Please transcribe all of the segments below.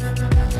Hello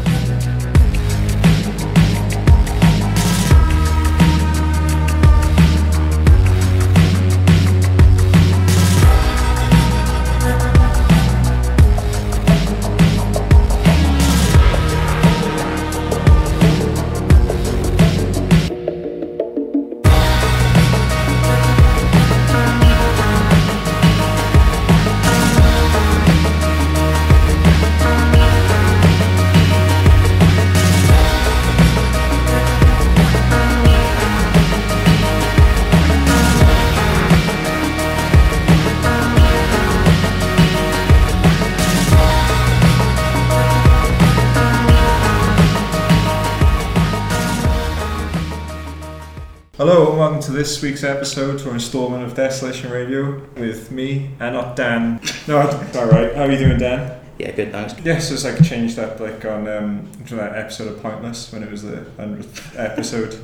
this week's episode our installment of Desolation Radio with me and not Dan. No, alright. How are you doing, Dan? Yeah, good, thanks. Yes, yeah, so it's like changed up like on um to that episode of Pointless when it was the hundredth episode.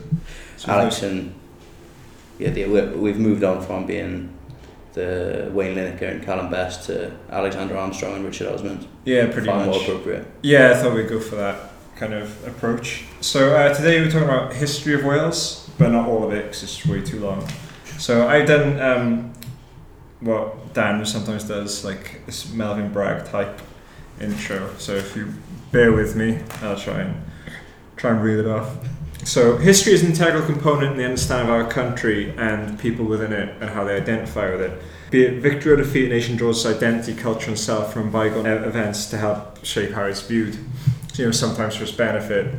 So Alex and yeah, the, we- we've moved on from being the Wayne Lineker and Calum Best to Alexander Armstrong and Richard Osman. Yeah, pretty Far more appropriate. Yeah, I thought we'd go for that kind of approach. So uh, today we're talking about history of Wales, but not all of it because it's way too long. So I've done um, what Dan sometimes does, like this Melvin Bragg type intro. So if you bear with me, I'll try and try and read it off. So history is an integral component in the understanding of our country and people within it and how they identify with it. Be it victory or defeat, a nation draws its identity, culture, and self from bygone events to help shape how it's viewed. So, you know, sometimes for its benefit,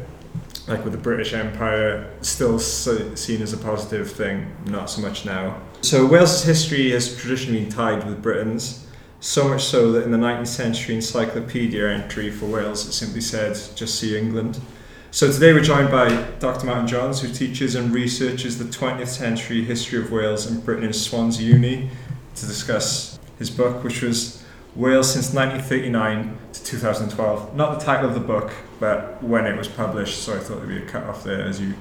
like with the British Empire, still so, seen as a positive thing, not so much now. So Wales' history has traditionally tied with Britain's, so much so that in the 19th century encyclopedia entry for Wales, it simply said, just see England. So today we're joined by Dr. Martin Johnes, who teaches and researches the 20th century history of Wales and Britain in Swansea Uni, to discuss his book, which was Wales since 1939 to 2012. Not the title of the book, but when it was published, so I thought there'd be a cut off there as you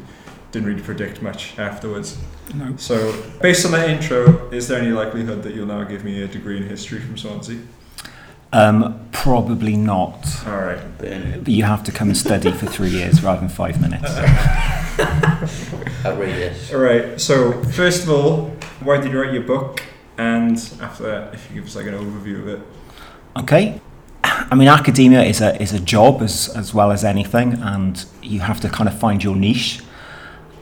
didn't really predict much afterwards. No. So, based on that intro, is there any likelihood that you'll now give me a degree in history from Swansea? Um, probably not. All right. But you have to come and study for three years rather than five minutes. outrageous. All right. So, first of all, why did you write your book? And after that, if you give us like an overview of it. Okay. I mean, academia is a is a job as as well as anything, and you have to kind of find your niche.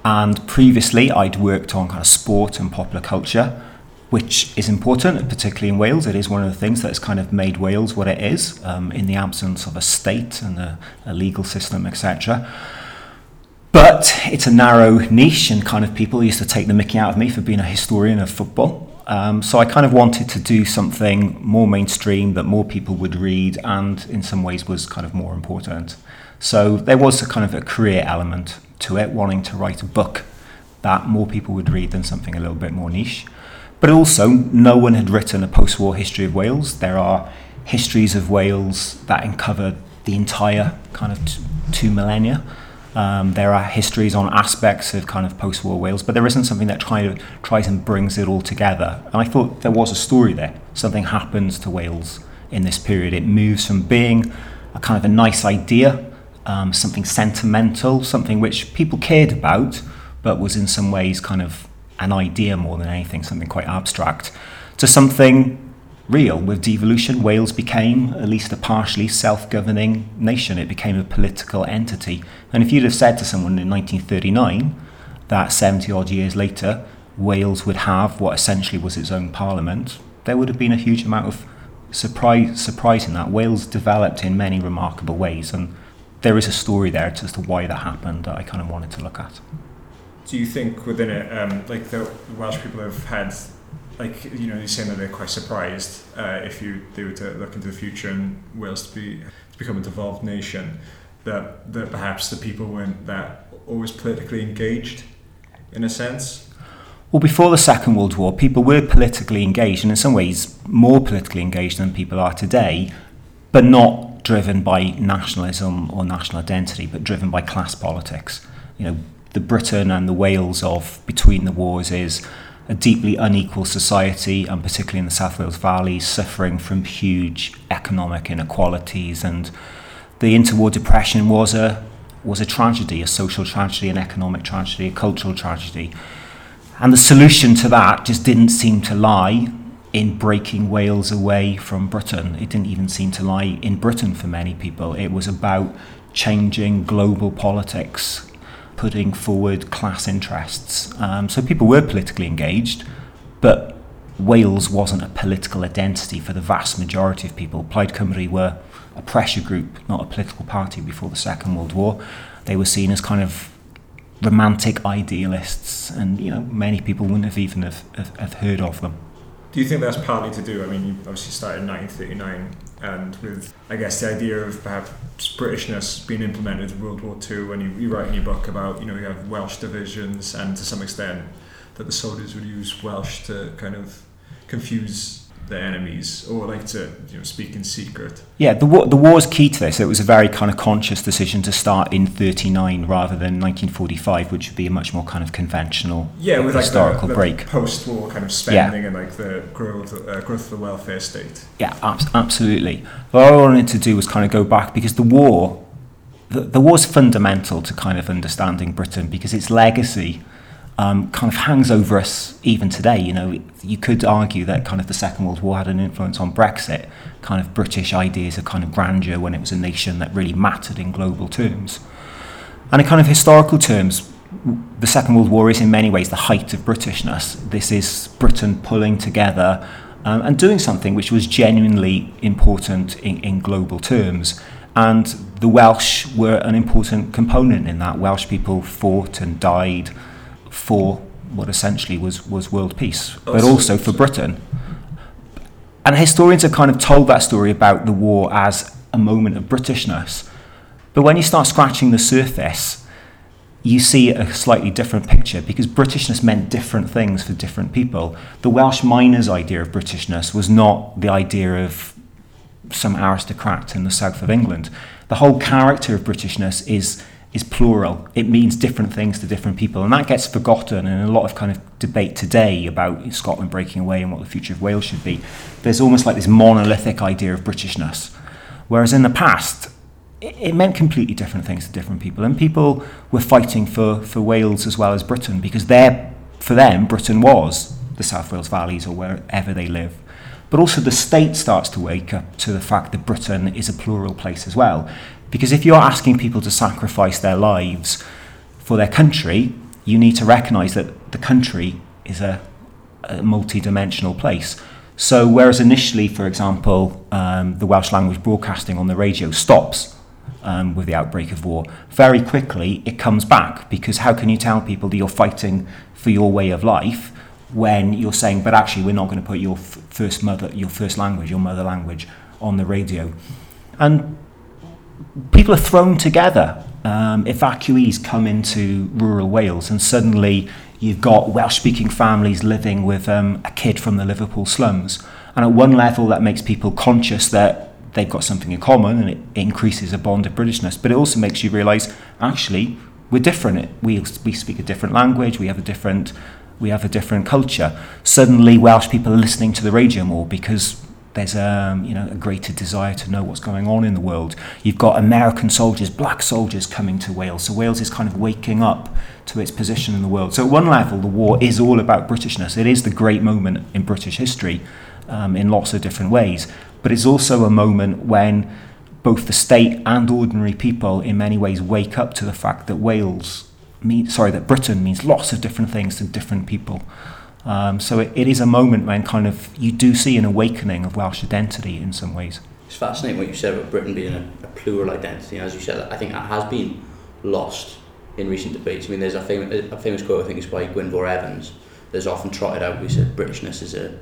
And previously, I'd worked on kind of sport and popular culture, which is important, particularly in Wales. It is one of the things that has kind of made Wales what it is um, in the absence of a state and a, a legal system, etc. But it's a narrow niche, and kind of people used to take the mickey out of me for being a historian of football. Um, so I kind of wanted to do something more mainstream that more people would read, and in some ways was kind of more important. So there was a kind of a career element to it, wanting to write a book that more people would read than something a little bit more niche. But also, no one had written a post-war history of Wales. There are histories of Wales that uncover the entire kind of t- two millennia. Um, there are histories on aspects of kind of post-war Wales, but there isn't something that of tries and brings it all together. And I thought there was a story there. Something happens to Wales in this period. It moves from being a kind of a nice idea, um, something sentimental, something which people cared about, but was in some ways kind of an idea more than anything, something quite abstract, to something real. With devolution, Wales became at least a partially self governing nation. It became a political entity. And if you'd have said to someone in 1939 that 70 odd years later, Wales would have what essentially was its own parliament, there would have been a huge amount of surprise, surprise in that. Wales developed in many remarkable ways, and there is a story there as to why that happened that I kind of wanted to look at. Do you think within it, um, like the Welsh people have had, like you know, you're saying that they're quite surprised uh, if you they were to look into the future and Wales to be to become a devolved nation, that that perhaps the people weren't that always politically engaged, in a sense. Well, before the Second World War, people were politically engaged, and in some ways more politically engaged than people are today, but not driven by nationalism or national identity, but driven by class politics. You know, the Britain and the Wales of between the wars is a deeply unequal society, and particularly in the South Wales Valley, suffering from huge economic inequalities and the interwar depression was a was a tragedy, a social tragedy, an economic tragedy, a cultural tragedy. And the solution to that just didn't seem to lie in breaking Wales away from Britain. It didn't even seem to lie in Britain for many people. It was about changing global politics, putting forward class interests. Um, so people were politically engaged, but Wales wasn't a political identity for the vast majority of people. Plaid Cymru were a pressure group, not a political party before the Second World War. They were seen as kind of romantic idealists, and you know many people wouldn't have even have, have, have heard of them. Do you think that's partly to do? I mean, you obviously started in 1939, and with I guess the idea of perhaps Britishness being implemented in World War II, when you, you write in your book about you know you have Welsh divisions, and to some extent that the soldiers would use Welsh to kind of confuse their enemies or like to you know speak in secret. Yeah, the war, the war is key to this. It was a very kind of conscious decision to start in 39 rather than 1945, which would be a much more kind of conventional yeah, with historical like the, the break. post-war kind of spending yeah. and like the growth uh, growth of the welfare state. Yeah, ab- absolutely. What I wanted to do was kind of go back because the war, the, the war's fundamental to kind of understanding Britain because its legacy um, kind of hangs over us even today. You know, you could argue that kind of the Second World War had an influence on Brexit, kind of British ideas of kind of grandeur when it was a nation that really mattered in global terms. And in kind of historical terms, the Second World War is in many ways the height of Britishness. This is Britain pulling together um, and doing something which was genuinely important in, in global terms. And the Welsh were an important component in that. Welsh people fought and died for what essentially was, was world peace, oh, but also for Britain. And historians have kind of told that story about the war as a moment of Britishness. But when you start scratching the surface, you see a slightly different picture because Britishness meant different things for different people. The Welsh miners' idea of Britishness was not the idea of some aristocrat in the south of England. The whole character of Britishness is is plural. It means different things to different people, and that gets forgotten in a lot of kind of debate today about Scotland breaking away and what the future of Wales should be. There's almost like this monolithic idea of Britishness, whereas in the past it, meant completely different things to different people, and people were fighting for for Wales as well as Britain because their for them Britain was the South Wales Valleys or wherever they live. But also the state starts to wake up to the fact that Britain is a plural place as well. Because if you're asking people to sacrifice their lives for their country, you need to recognize that the country is a, a multi dimensional place. So, whereas initially, for example, um, the Welsh language broadcasting on the radio stops um, with the outbreak of war, very quickly it comes back because how can you tell people that you're fighting for your way of life when you're saying, but actually, we're not going to put your f- first mother, your first language, your mother language on the radio? And people are thrown together. Um, evacuees come into rural Wales, and suddenly you've got Welsh speaking families living with um, a kid from the Liverpool slums. And at one level, that makes people conscious that they've got something in common and it increases a bond of Britishness. But it also makes you realise actually, we're different. We, we speak a different language, we have a different. We have a different culture. Suddenly, Welsh people are listening to the radio more because there's a, um, you know, a greater desire to know what's going on in the world. You've got American soldiers, black soldiers coming to Wales. So Wales is kind of waking up to its position in the world. So at one level, the war is all about Britishness. It is the great moment in British history um, in lots of different ways. But it's also a moment when both the state and ordinary people in many ways wake up to the fact that Wales, mean, sorry, that Britain means lots of different things to different people. Um, so it, it is a moment when kind of you do see an awakening of Welsh identity in some ways. It's fascinating what you said about Britain being a, a plural identity. As you said, I think that has been lost in recent debates. I mean, there's a famous, a famous quote, I think it's by Gwynfor Evans, there's often trotted out, we said Britishness is a,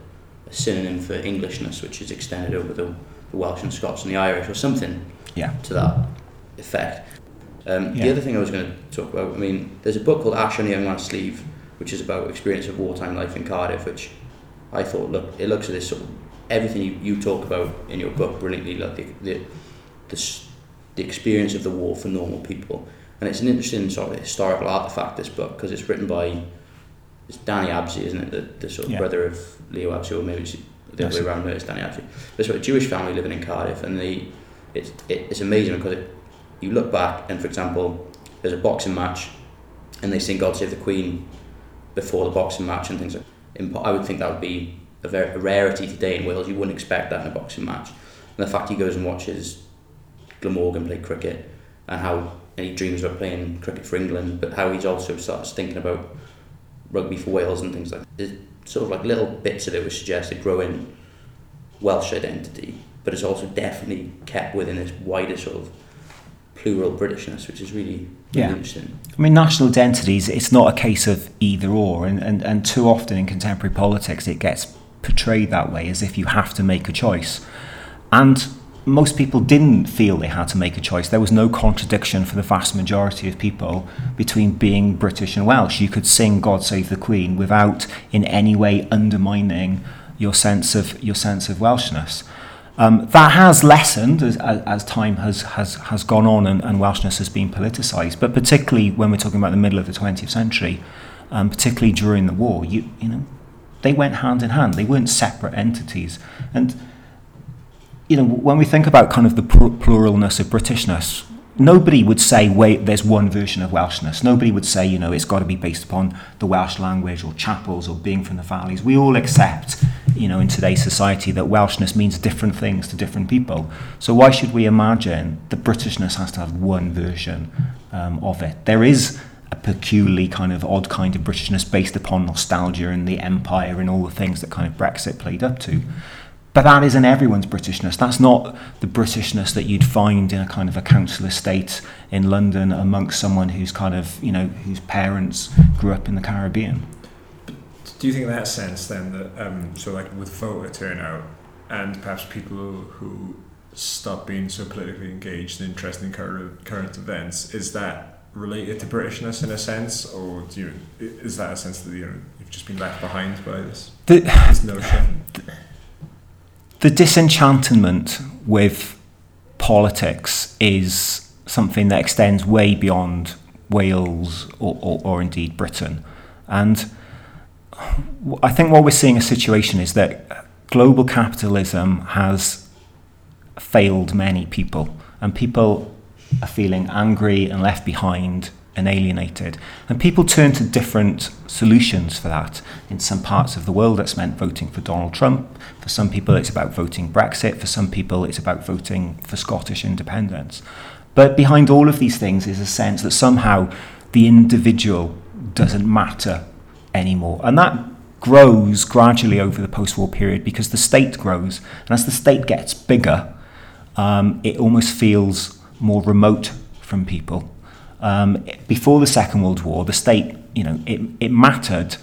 a synonym for Englishness, which is extended over the, the Welsh and Scots and the Irish, or something yeah. to that effect. Um, yeah. The other thing I was going to talk about, I mean, there's a book called Ash on a Young Man's Sleeve, which is about experience of wartime life in Cardiff, which I thought look it looks at this sort of everything you, you talk about in your book brilliantly, like the, the the the experience of the war for normal people, and it's an interesting sort of historical artifact. This book because it's written by it's Dannie Abse, isn't it? The, the sort of yeah. brother of Leo Abse, or maybe it's the other way around. No, it's Dannie Abse. There's a Jewish family living in Cardiff, and they it's it, it's amazing because it, you look back and for example, there's a boxing match, and they sing "God Save the Queen" before the boxing match and things like. I would think that would be a, very, a rarity today in Wales. You wouldn't expect that in a boxing match. And the fact he goes and watches Glamorgan play cricket and how and he dreams about playing cricket for England, but how he's also starts thinking about rugby for Wales and things like that. There's sort of like little bits of it which suggest a growing Welsh identity, but it's also definitely kept within this wider sort of plural Britishness, which is really, really yeah. interesting. I mean, national identities, it's not a case of either or, and, and, and too often in contemporary politics it gets portrayed that way as if you have to make a choice. And most people didn't feel they had to make a choice. There was no contradiction for the vast majority of people between being British and Welsh. You could sing God Save the Queen without in any way undermining your sense of your sense of Welshness. Um, that has lessened as, as time has, has, has gone on and, and Welshness has been politicised, but particularly when we're talking about the middle of the 20th century, um, particularly during the war, you, you know, they went hand in hand. They weren't separate entities. And you know, when we think about kind of the pluralness of Britishness, nobody would say, wait, there's one version of Welshness. Nobody would say, you know, it's got to be based upon the Welsh language or chapels or being from the valleys. We all accept, you know, in today's society that Welshness means different things to different people. So why should we imagine that Britishness has to have one version um, of it? There is a peculiarly kind of odd kind of Britishness based upon nostalgia and the empire and all the things that kind of Brexit played up to. But that isn't everyone's Britishness. That's not the Britishness that you'd find in a kind of a council estate in London amongst someone who's kind of, you know, whose parents grew up in the Caribbean. Do you think in that sense then that, um, so like with voter turnout and perhaps people who stop being so politically engaged and interested in current, current events, is that related to Britishness in a sense, or do you, is that a sense that you know, you've just been left behind by this, the, this notion? The, the disenchantment with politics is something that extends way beyond Wales or, or, or indeed Britain. And I think what we're seeing a situation is that global capitalism has failed many people, and people are feeling angry and left behind and alienated. And people turn to different solutions for that. In some parts of the world, that's meant voting for Donald Trump. For some people, it's about voting Brexit. For some people, it's about voting for Scottish independence. But behind all of these things is a sense that somehow the individual doesn't matter anymore. And that grows gradually over the post war period because the state grows. And as the state gets bigger, um, it almost feels more remote from people um, before the Second World War, the state, you know, it, it mattered,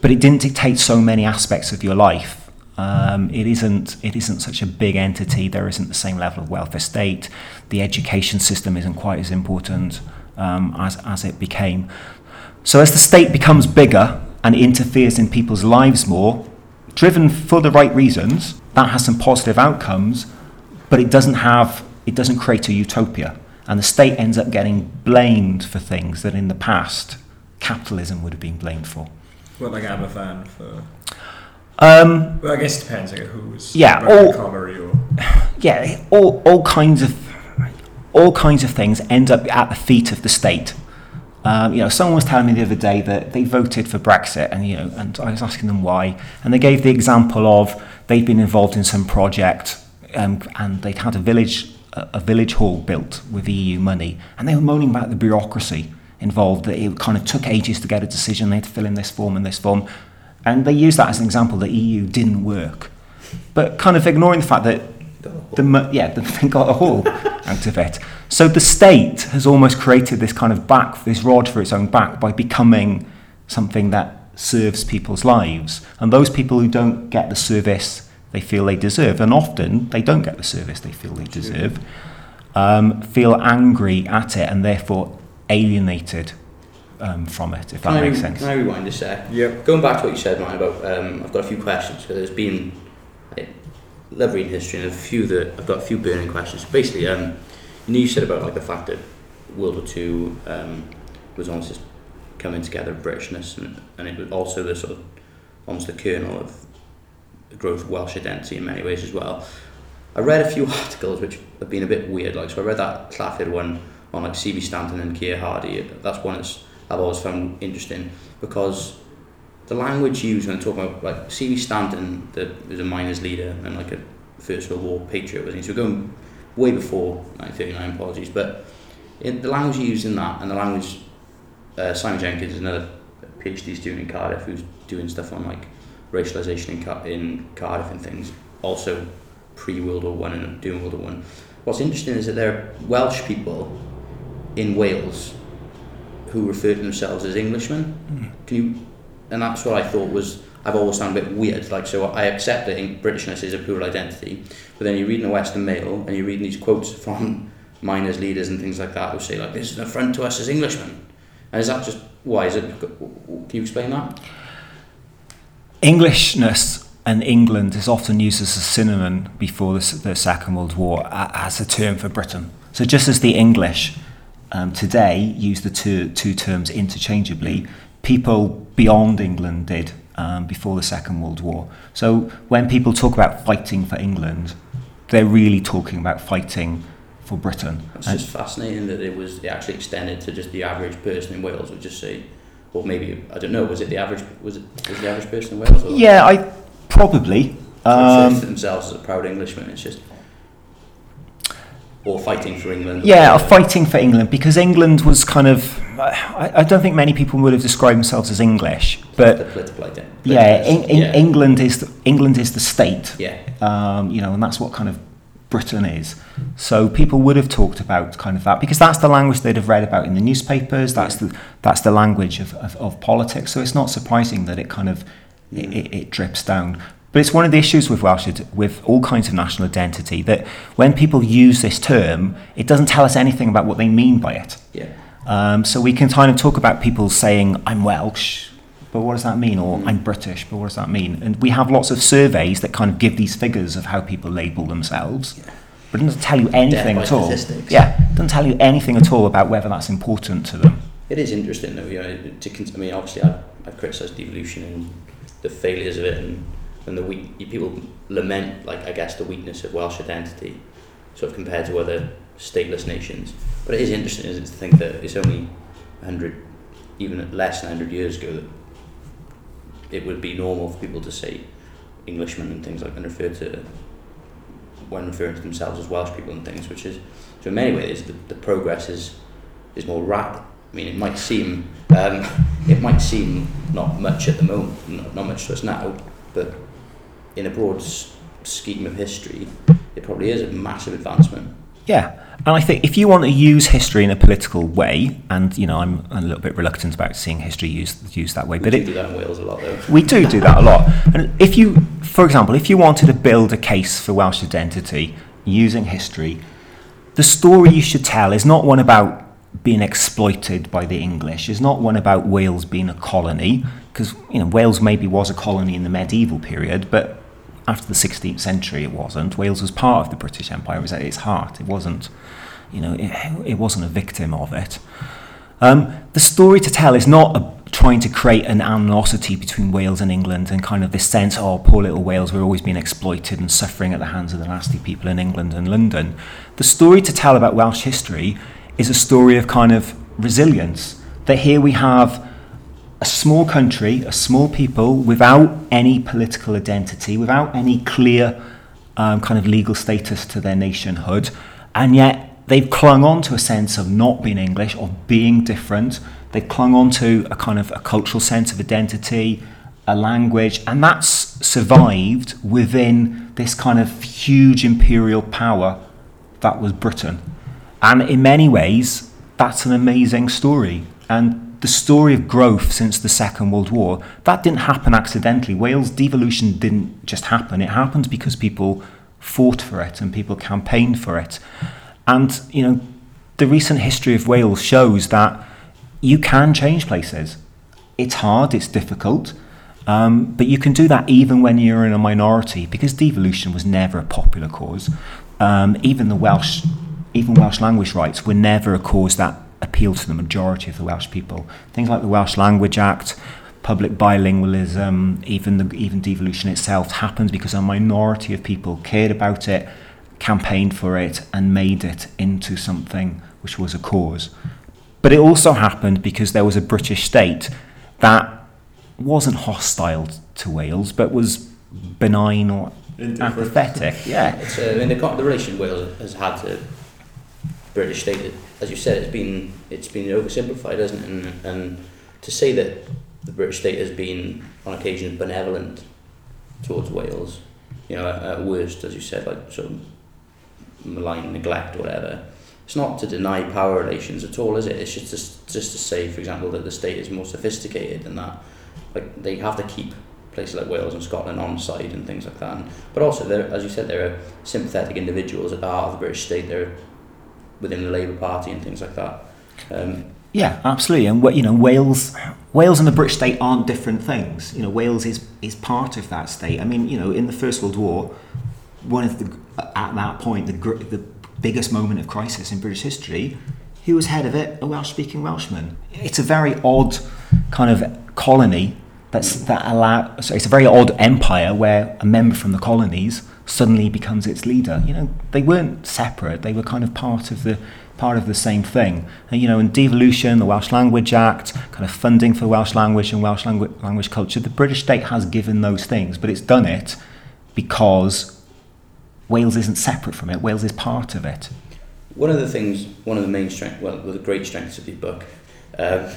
but it didn't dictate so many aspects of your life. Um, it isn't it isn't such a big entity. There isn't the same level of welfare state. The education system isn't quite as important um, as as it became. So as the state becomes bigger and interferes in people's lives more, driven for the right reasons, that has some positive outcomes, but it doesn't have it doesn't create a utopia. And the state ends up getting blamed for things that in the past capitalism would have been blamed for. What, like Aberfan for? Um, well, I guess it depends. Like who's yeah, all, or yeah, all all kinds of all kinds of things end up at the feet of the state. Um, you know, someone was telling me the other day that they voted for Brexit, and you know, and I was asking them why, and they gave the example of they'd been involved in some project, um, and they'd had a village a, village hall built with EU money, and they were moaning about the bureaucracy involved, that it kind of took ages to get a decision, they had to fill in this form and this form. And they used that as an example that EU didn't work. But kind of ignoring the fact that the, yeah, they got a hall out of it. So the state has almost created this kind of back, this rod for its own back by becoming something that serves people's lives. And those people who don't get the service they feel they deserve, and often they don't get the service they feel they deserve, um, feel angry at it and therefore alienated um, from it, if can that I, makes sense. Can I rewind a sec? Yeah. Going back to what you said, Ryan, about um, I've got a few questions because there's been I love reading history and a few that I've got a few burning questions. Basically, um, you you said about like the fact that World War Two um, was almost coming together of Britishness, and, and it was also the sort of almost the kernel of the growth of Welsh identity in many ways as well. I read a few articles which have been a bit weird. Like, so I read that Llafur one on like C.B. Stanton and Keir Hardie. That's one that's I've always found interesting because the language used when talking about like C.B. Stanton, that was a miners leader and like a First World War patriot, was he? So going way before 1939. Apologies, but in the language used in that and the language uh, Simon Jenkins, another PhD student in Cardiff, who's doing stuff on like racialization in, Car- in Cardiff and things. Also pre World War One and doing World War One. What's interesting is that there are Welsh people in Wales who refer to themselves as Englishmen. Mm. Can you? And that's what I thought was. I've always found a bit weird. Like, so I accept that Britishness is a plural identity, but then you read in the Western Mail and you're reading these quotes from miners' leaders and things like that who say like, "This is an affront to us as Englishmen." And is that just why? Is it? Can you explain that? Englishness and England is often used as a synonym before the, the Second World War as a term for Britain. So just as the English um, today use the two, two terms interchangeably. People beyond England did um, before the Second World War. So when people talk about fighting for England, they're really talking about fighting for Britain. It's just fascinating that it was actually extended to just the average person in Wales would just say, or maybe I don't know, was it the average was it was the average person in Wales? Or yeah, I probably. Um, themselves as a proud Englishman. It's just or fighting for England? Yeah, or fighting for England because England was kind of. I, I, don't think many people would have described themselves as English, but the political. Yeah, in, in yeah. England is the, England is the state. Yeah. Um, you know, and that's what kind of Britain is. So people would have talked about kind of that because that's the language they'd have read about in the newspapers. That's the that's the language of, of, of politics. So it's not surprising that it kind of mm. it, it drips down. But it's one of the issues with Welsh, with all kinds of national identity, that when people use this term, it doesn't tell us anything about what they mean by it. Yeah. Um, so we can kind of talk about people saying, I'm Welsh, but what does that mean? Or I'm British, but what does that mean? And we have lots of surveys that kind of give these figures of how people label themselves. Yeah. But it doesn't tell you anything at all. Statistics. Yeah, it doesn't tell you anything at all about whether that's important to them. It is interesting, though. You know, to, I mean, obviously, I've, I've criticised devolution and the failures of it, and and the people lament like I guess the weakness of Welsh identity, sort of compared to other stateless nations. But it is interesting, isn't it, to think that it's only hundred, even less than hundred years ago that it would be normal for people to say Englishmen and things like and refer to when referring to themselves as Welsh people and things, which is so in many ways the, the progress is is more rapid. I mean, it might seem um, it might seem not much at the moment, not, not much to us now, but in a broad scheme of history, it probably is a massive advancement. Yeah, and I think if you want to use history in a political way, and you know, I'm a little bit reluctant about seeing history used used that way, we but do it, do that in Wales a lot, though. We do do that a lot, and if you, for example, if you wanted to build a case for Welsh identity using history, the story you should tell is not one about being exploited by the English. It's not one about Wales being a colony, because you know Wales maybe was a colony in the medieval period, but after the 16th century it wasn't. Wales was part of the British Empire, it was at its heart. It wasn't, you know, it, it wasn't a victim of it. Um, the story to tell is not a, trying to create an animosity between Wales and England and kind of this sense, oh, poor little Wales, we're always being exploited and suffering at the hands of the nasty people in England and London. The story to tell about Welsh history is a story of kind of resilience. That here we have a small country, a small people, without any political identity, without any clear um, kind of legal status to their nationhood, and yet they've clung on to a sense of not being English, of being different. They've clung on to a kind of a cultural sense of identity, a language, and that's survived within this kind of huge imperial power that was Britain. And in many ways, that's an amazing story. And the story of growth since the Second World War, that didn't happen accidentally. Wales devolution didn't just happen. It happened because people fought for it and people campaigned for it. And, you know, the recent history of Wales shows that you can change places. It's hard, it's difficult, um, but you can do that even when you're in a minority because devolution was never a popular cause. Um, even the Welsh, even Welsh language rights were never a cause that appeal to the majority of the Welsh people. Things like the Welsh Language Act, public bilingualism, even the even devolution itself happened because a minority of people cared about it campaigned for it and made it into something which was a cause. But it also happened because there was a British state that wasn't hostile to Wales, but was benign or apathetic. Yeah. It's, uh, I mean, the, the relation Wales has had to British state, as you said, it's been it's been oversimplified, hasn't it? And, and to say that the British state has been on occasion benevolent towards Wales, you know, at, worst, as you said, like sort of malign neglect or whatever. It's not to deny power relations at all, is it? It's just to, just to say, for example, that the state is more sophisticated than that. Like they have to keep places like Wales and Scotland on side and things like that. And, but also, as you said, there are sympathetic individuals at the heart of the British state. They're within the Labour Party and things like that. Um, yeah, absolutely. And you know, Wales, Wales and the British state aren't different things. You know, Wales is is part of that state. I mean, you know, in the First World War, one of the at that point the the biggest moment of crisis in British history. Who was head of it? A Welsh-speaking Welshman. It's a very odd kind of colony that's that allow. So it's a very odd empire where a member from the colonies suddenly becomes its leader. You know, they weren't separate; they were kind of part of the part of the same thing. And, you know, in devolution, the Welsh Language Act, kind of funding for Welsh language and Welsh langu- language culture, the British state has given those things, but it's done it because Wales isn't separate from it. Wales is part of it. One of the things, one of the main strength, well, the great strengths of your book, uh,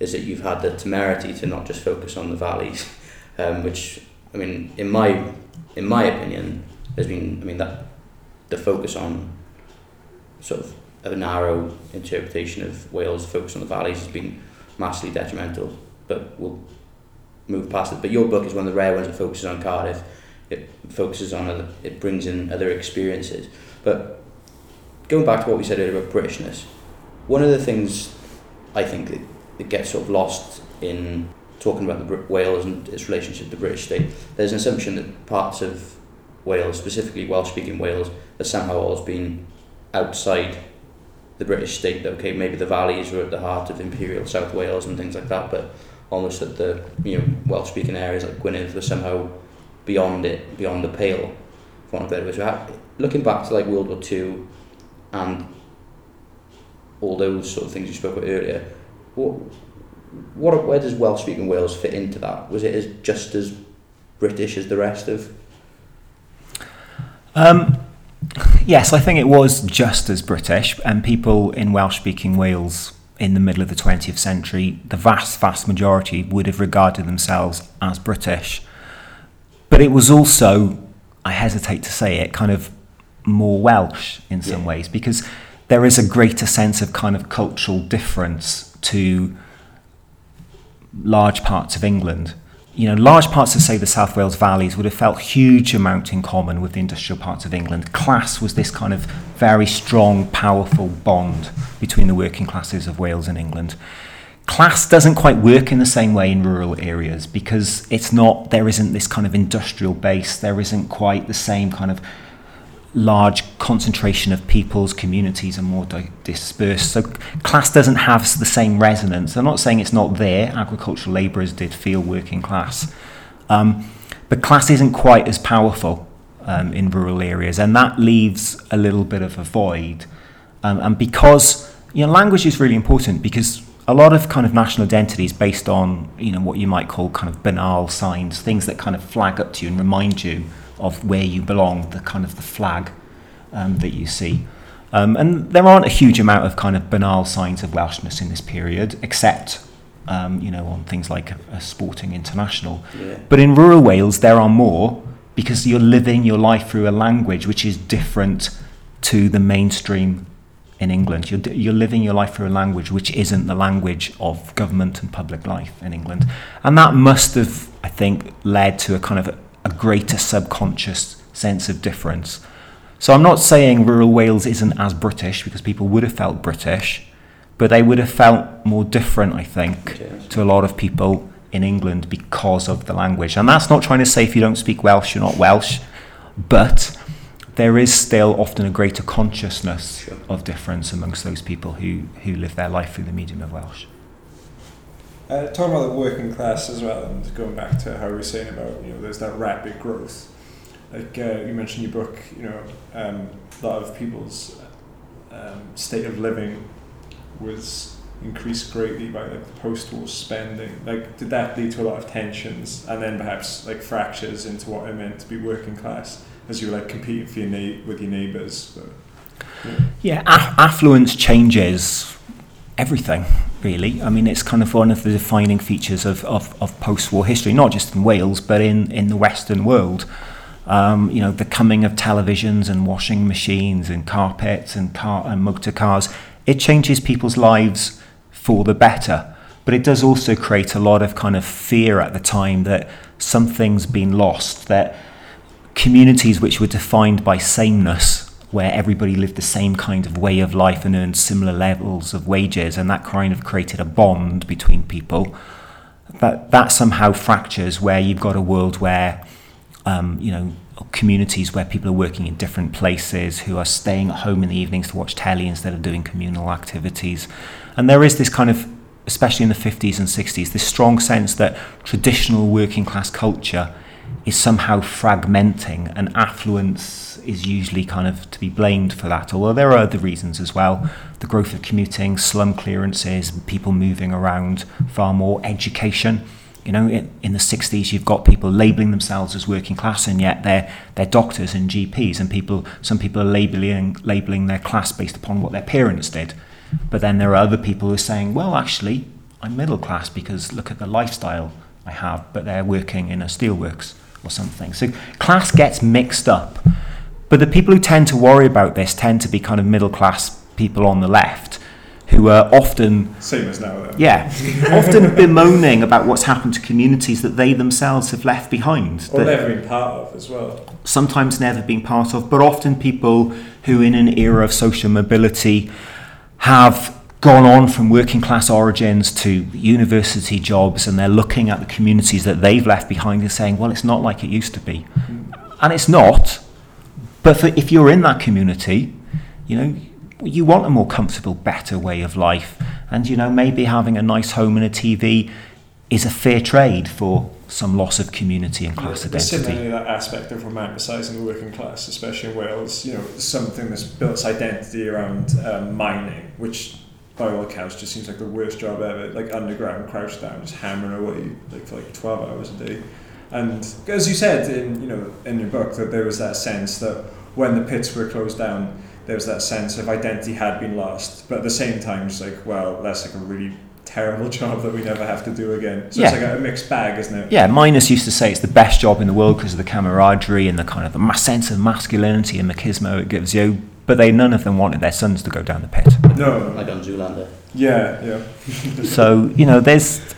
is that you've had the temerity to not just focus on the valleys, um, which I mean, in my in my opinion, has been I mean that the focus on sort of a narrow interpretation of Wales, focus on the valleys has been massively detrimental. But we'll move past it. But your book is one of the rare ones that focuses on Cardiff. It focuses on other, it brings in other experiences. But going back to what we said earlier about Britishness, one of the things I think that, that gets sort of lost in talking about the Wales and its relationship to the British state, there's an assumption that parts of Wales, specifically Welsh-speaking Wales, have somehow always been outside the British state. Okay, maybe the valleys were at the heart of Imperial South Wales and things like that, but almost at the you know Welsh-speaking areas like Gwynedd were somehow beyond it, beyond the pale. For of better. Looking back to like World War Two, and all those sort of things you spoke about earlier, what what where does Welsh speaking Wales fit into that? Was it as just as British as the rest of? Um, yes, I think it was just as British, and people in Welsh speaking Wales in the middle of the 20th century, the vast, vast majority would have regarded themselves as British. But it was also, I hesitate to say it, kind of more Welsh in some yeah. ways, because there is a greater sense of kind of cultural difference to large parts of England. You know, large parts of, say, the South Wales valleys would have felt huge amount in common with the industrial parts of England. Class was this kind of very strong, powerful bond between the working classes of Wales and England. Class doesn't quite work in the same way in rural areas because it's not, there isn't this kind of industrial base, there isn't quite the same kind of large concentration of people's communities are more di- dispersed. So class doesn't have the same resonance. I'm not saying it's not there. Agricultural labourers did feel working class. Um, but class isn't quite as powerful um, in rural areas, and that leaves a little bit of a void. Um, and because you know, language is really important because a lot of kind of national identity is based on you know what you might call kind of banal signs, things that kind of flag up to you and remind you of where you belong, the kind of the flag um, that you see. Um, and there aren't a huge amount of kind of banal signs of Welshness in this period, except um, you know on things like a, a Sporting International. Yeah. But in rural Wales, there are more because you're living your life through a language which is different to the mainstream in England. You're, you're living your life through a language which isn't the language of government and public life in England. And that must have, I think, led to a kind of a, greater subconscious sense of difference. So I'm not saying rural Wales isn't as British because people would have felt British, but they would have felt more different, I think, to a lot of people in England because of the language. And that's not trying to say if you don't speak Welsh, you're not Welsh, but there is still often a greater consciousness sure. of difference amongst those people who, who live their life through the medium of Welsh. Uh, talking about the working class as well, and going back to how we were saying about you know there's that rapid growth. like uh, you mentioned in your book, you know, um, a lot of people's um, state of living was increased greatly by like the post-war spending. Like, did that lead to a lot of tensions and then perhaps like fractures into what it meant to be working class as you were like competing for your na- with your neighbours? Yeah, yeah aff- affluence changes everything really. I mean, it's kind of one of the defining features of, of, of post-war history, not just in Wales, but in, in the Western world. Um, you know, the coming of televisions and washing machines and carpets and car and motor cars, it changes people's lives for the better. But it does also create a lot of kind of fear at the time that something's been lost, that communities which were defined by sameness where everybody lived the same kind of way of life and earned similar levels of wages, and that kind of created a bond between people. That that somehow fractures where you've got a world where, um, you know, communities where people are working in different places, who are staying at home in the evenings to watch telly instead of doing communal activities, and there is this kind of, especially in the 50s and 60s, this strong sense that traditional working class culture is somehow fragmenting and affluence is usually kind of to be blamed for that, although there are other reasons as well. The growth of commuting, slum clearances, people moving around, far more education. You know, in, in the 60s, you've got people labeling themselves as working class, and yet they're, they're doctors and GPs, and people, some people are labeling, labeling their class based upon what their parents did. But then there are other people who are saying, well, actually, I'm middle class because look at the lifestyle I have, but they're working in a steelworks or something. So class gets mixed up. But the people who tend to worry about this tend to be kind of middle class people on the left who are often same as now then. yeah often bemoaning about what's happened to communities that they themselves have left behind or never been part of as well sometimes never been part of but often people who in an era of social mobility have gone on from working class origins to university jobs and they're looking at the communities that they've left behind and saying well it's not like it used to be and it's not but for, if you're in that community, you know, you want a more comfortable, better way of life. And, you know, maybe having a nice home and a TV is a fair trade for some loss of community and class yeah, identity. Similarly, that aspect of romanticising the working class, especially in Wales, you know, something that's built its identity around um, mining, which by all accounts just seems like the worst job ever. Like underground, crouched down, just hammering away like for like twelve hours a day. And as you said in you know in your book that there was that sense that when the pits were closed down, there was that sense of identity had been lost. But at the same time, it's like, well, that's like a really terrible job that we never have to do again. So yeah. it's like a mixed bag, isn't it? Yeah, Minus used to say it's the best job in the world because of the camaraderie and the kind of the sense of masculinity and machismo it gives you. But they none of them wanted their sons to go down the pit. No, like on Zoolander. Yeah, yeah. so you know, there's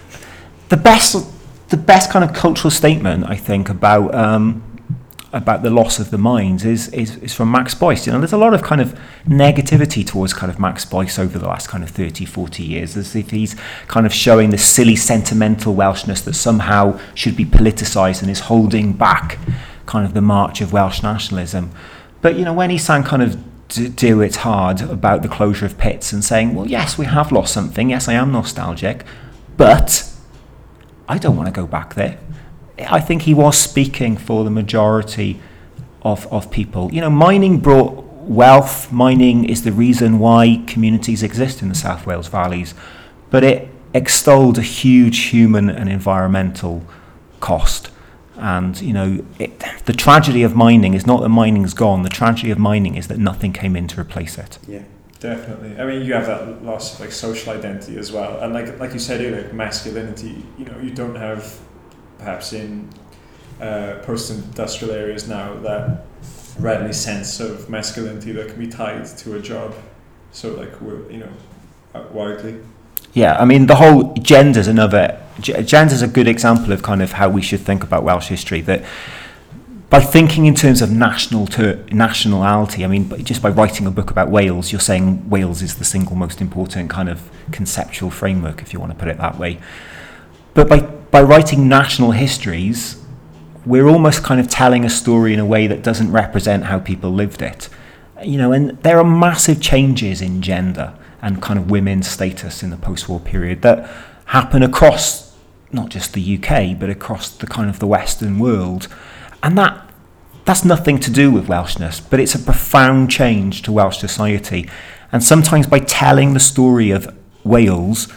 the best the best kind of cultural statement I think about um, about the loss of the mines is, is is from Max Boyce. You know, there's a lot of kind of negativity towards kind of Max Boyce over the last kind of 30, 40 years, as if he's kind of showing this silly sentimental Welshness that somehow should be politicised and is holding back kind of the march of Welsh nationalism. But you know, when he sang kind of Duw it hard about the closure of pits and saying, well, yes, we have lost something. Yes, I am nostalgic, but I don't want to go back there. I think he was speaking for the majority of, of people. You know, mining brought wealth, mining is the reason why communities exist in the South Wales valleys, but it extolled a huge human and environmental cost. And, you know, it, the tragedy of mining is not that mining's gone, the tragedy of mining is that nothing came in to replace it. Yeah. Definitely. I mean, you have that loss of like social identity as well, and like like you said earlier, like masculinity. You know, you don't have perhaps in uh, post-industrial areas now that readily sense of masculinity that can be tied to a job. So like we're you know uh, widely. Yeah, I mean the whole gender's another. Gender's a good example of kind of how we should think about Welsh history. That by thinking in terms of national ter- nationality, I mean, just by writing a book about Wales, you're saying Wales is the single most important kind of conceptual framework, if you want to put it that way. But by, by writing national histories, we're almost kind of telling a story in a way that doesn't represent how people lived it. You know, and there are massive changes in gender and kind of women's status in the post-war period that happen across not just the UK, but across the kind of the Western world and that that's nothing to do with Welshness, but it's a profound change to Welsh society. And sometimes by telling the story of Wales,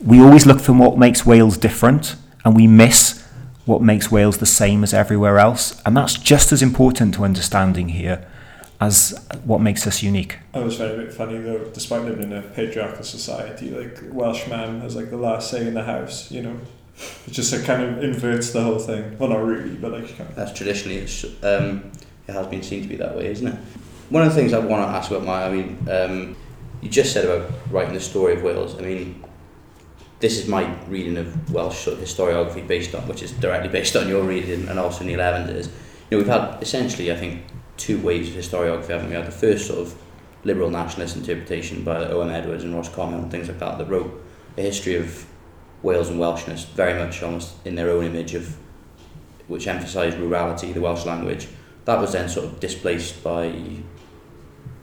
we always look for what makes Wales different and we miss what makes Wales the same as everywhere else. And that's just as important to understanding here as what makes us unique. I was very bit funny though, despite living in a patriarchal society, like Welsh man has like the last say in the house, you know. It just like, kind of inverts the whole thing. Well, not really, but like kind of. That's traditionally, it's, um, it has been seen to be that way, isn't it? One of the things I want to ask about my, I mean, um, you just said about writing the story of Wales. I mean, this is my reading of Welsh sort of historiography based on, which is directly based on your reading and also Neil Evans' You know, we've had essentially, I think, two waves of historiography, haven't we? had the first sort of liberal nationalist interpretation by Owen Edwards and Ross Roscommon and things like that that wrote a history of Wales and Welshness very much almost in their own image of which emphasised rurality, the Welsh language. That was then sort of displaced by,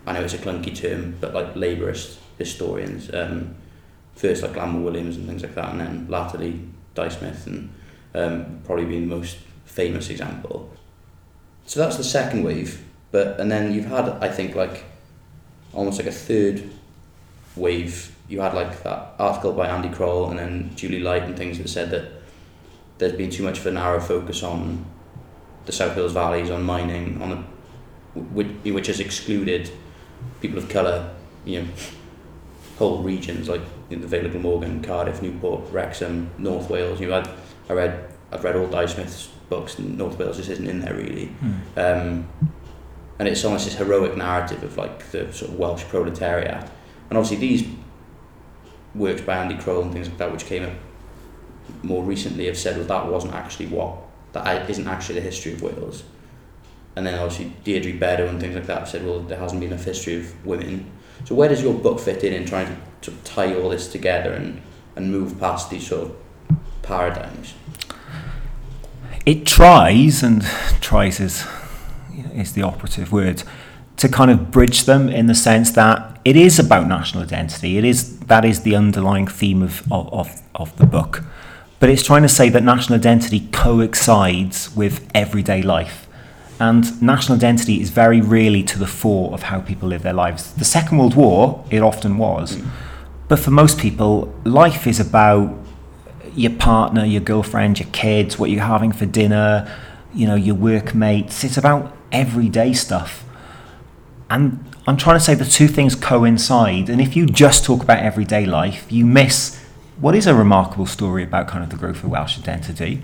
I know it's a clunky term, but like labourist historians. Um, first like Glanmor Williams and things like that, and then latterly Dai Smith, and um, probably being the most famous example. So that's the second wave, but and then you've had I think like almost like a third wave. You had like that article by Andy Croll and then Julie Light and things that said that there's been too much of a narrow focus on the South Wales valleys, on mining, on the, which, which has excluded people of colour, you know, whole regions like the Vale of Glamorgan, Cardiff, Newport, Wrexham, North Wales. You I, I read, I've read all Dai Smith's books, and North Wales just isn't in there really. Mm. Um, and it's almost this heroic narrative of like the sort of Welsh proletariat. And obviously these works by Andy Croll and things like that, which came up more recently, have said, well, that wasn't actually what, that isn't actually the history of Wales. And then obviously Deirdre Beddoe and things like that have said, well, there hasn't been a history of women. So where does your book fit in in trying to, to tie all this together and, and move past these sort of paradigms? It tries, and tries is, is the operative word, to kind of bridge them in the sense that it is about national identity. It is that is the underlying theme of, of, of, of the book. But it's trying to say that national identity coincides with everyday life and national identity is very rarely to the fore of how people live their lives. The Second World War, it often was. But for most people, life is about your partner, your girlfriend, your kids, what you're having for dinner, you know, your workmates. It's about everyday stuff. And I'm trying to say the two things coincide. And if you just talk about everyday life, you miss what is a remarkable story about kind of the growth of Welsh identity.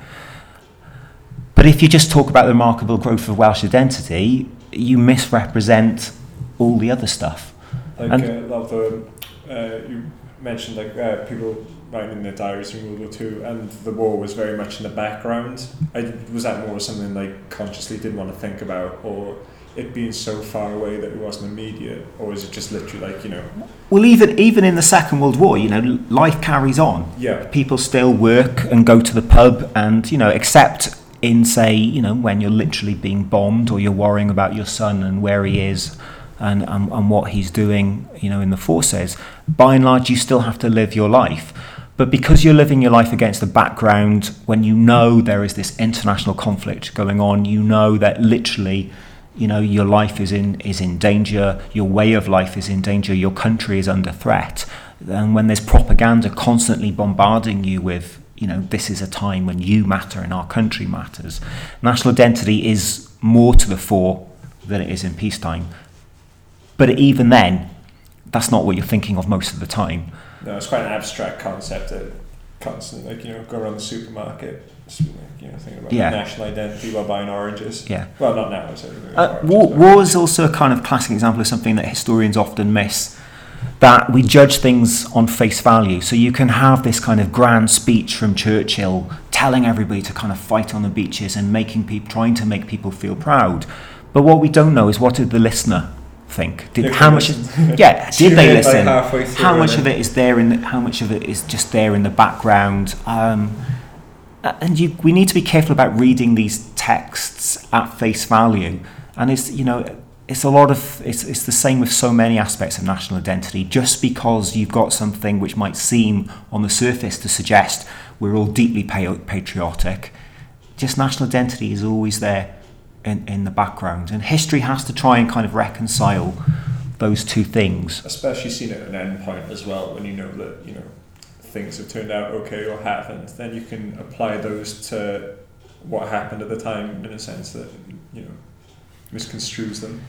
But if you just talk about the remarkable growth of Welsh identity, you misrepresent all the other stuff. Like and, uh, the uh, you mentioned like uh, people writing in their diaries in World War Two, and the war was very much in the background. I, was that more something they consciously didn't want to think about, or it being so far away that it wasn't immediate, or was it just literally like you know? Well, even even in the Second World War, you know, life carries on. Yeah. People still work and go to the pub, and you know, accept in, say, you know, when you're literally being bombed or you're worrying about your son and where he is and, and, and what he's doing, you know, in the forces, by and large, you still have to live your life. But because you're living your life against the background, when you know there is this international conflict going on, you know that literally, you know, your life is in is in danger, your way of life is in danger, your country is under threat. And when there's propaganda constantly bombarding you with you know, this is a time when you matter and our country matters. National identity is more to the fore than it is in peacetime. But even then, that's not what you're thinking of most of the time. No, it's quite an abstract concept that constantly, like, you know, go around the supermarket, you know, thinking about yeah. national identity while buying oranges. Yeah. Well, not now. So uh, war, war is also a kind of classic example of something that historians often miss that we judge things on face value. So you can have this kind of grand speech from Churchill telling everybody to kind of fight on the beaches and making people trying to make people feel proud. But what we don't know is what did the listener think? Did how much? yeah, did they listen? how much of it is there in? The, how much of it is just there in the background? Um, and you, we need to be careful about reading these texts at face value. And it's you know it's a lot of it's, it's the same with so many aspects of national identity just because you've got something which might seem on the surface to suggest we're all deeply patriotic just national identity is always there in, in the background. And history has to try and kind of reconcile those two things. Especially seen at an end point as well, when you know that, you know, things have turned out okay or haven't, then you can apply those to what happened at the time in a sense that, you know, misconstrues them.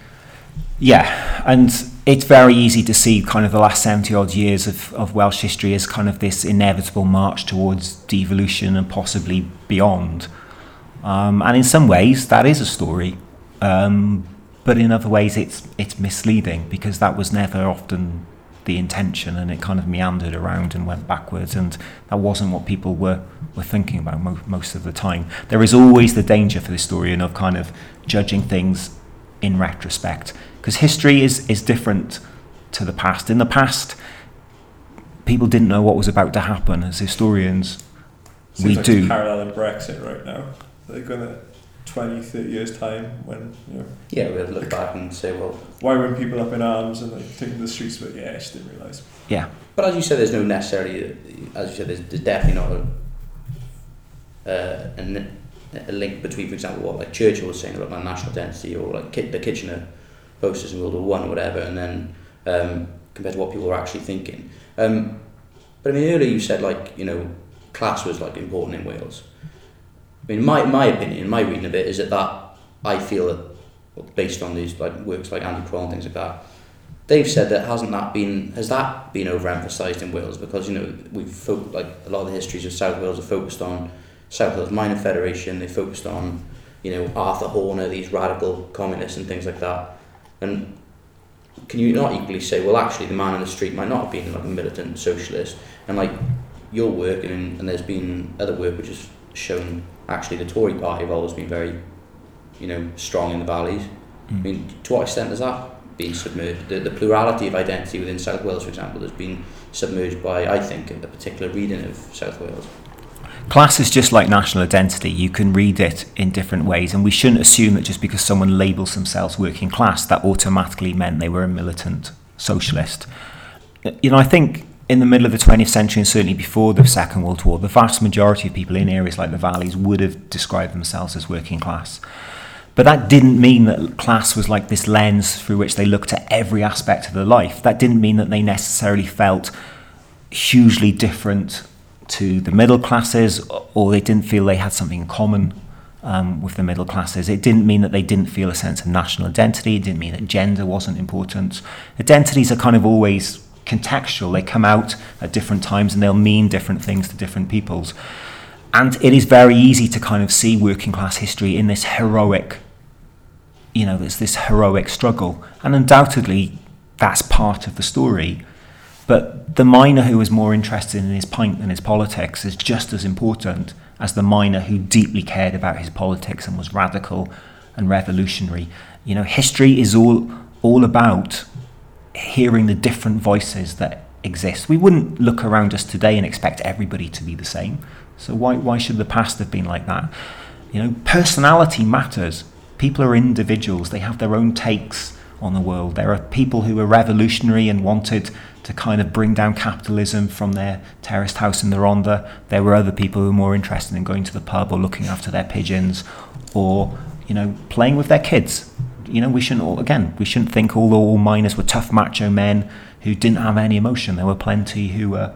Yeah, and it's very easy to see kind of the last 70 odd years of, of Welsh history as kind of this inevitable march towards devolution and possibly beyond. Um, and in some ways, that is a story. Um, but in other ways, it's, it's misleading because that was never often the intention and it kind of meandered around and went backwards. And that wasn't what people were, were thinking about mo- most of the time. There is always the danger for the historian of kind of judging things in retrospect because history is, is different to the past. In the past, people didn't know what was about to happen. As historians, Seems we like do. Parallel in Brexit right now. They're going to 20, 30 years' time when, you know, Yeah, we'll look back and say, well, why weren't people up in arms and like taking the streets? But yeah, I just didn't realise. Yeah, But as you said, there's no necessarily, as you said, there's, there's definitely not a, uh, a, a link between, for example, what like Churchill was saying about my national identity or like Ki- the Kitchener posters in World War One or whatever, and then um, compared to what people were actually thinking. Um, but I mean, earlier you said like you know, class was like important in Wales. I mean, my my opinion, my reading of it is that that I feel that based on these like works like Andy Croll and things like that, they've said that hasn't that been has that been overemphasized in Wales because you know we've fo- like a lot of the histories of South Wales are focused on South Wales Miner Federation. They focused on you know Arthur Horner, these radical communists and things like that. And can you not equally say, well, actually, the man in the street might not have been like a militant socialist, and like your work and, and there's been other work which has shown actually the Tory party have always been very, you know, strong in the valleys. I hmm. mean, to what extent has that been submerged? The, the plurality of identity within South Wales, for example, has been submerged by, I think, a particular reading of South Wales. Class is just like national identity. You can read it in different ways, and we shouldn't assume that just because someone labels themselves working class, that automatically meant they were a militant socialist. You know, I think in the middle of the 20th century, and certainly before the Second World War, the vast majority of people in areas like the valleys would have described themselves as working class. But that didn't mean that class was like this lens through which they looked at every aspect of their life. That didn't mean that they necessarily felt hugely different to the middle classes or they didn't feel they had something in common um, with the middle classes. It didn't mean that they didn't feel a sense of national identity. It didn't mean that gender wasn't important. Identities are kind of always contextual. They come out at different times and they'll mean different things to different peoples. And it is very easy to kind of see working class history in this heroic, you know, there's this heroic struggle. And undoubtedly, that's part of the story. But the miner who is more interested in his pint than his politics is just as important as the miner who deeply cared about his politics and was radical and revolutionary. You know, history is all all about hearing the different voices that exist. We wouldn't look around us today and expect everybody to be the same. So why why should the past have been like that? You know, personality matters. People are individuals. They have their own takes on the world. There are people who are revolutionary and wanted to kind of bring down capitalism from their terraced house in the Rhondda. There were other people who were more interested in going to the pub or looking after their pigeons or, you know, playing with their kids. You know, we shouldn't all, again, we shouldn't think all all miners were tough macho men who didn't have any emotion. There were plenty who were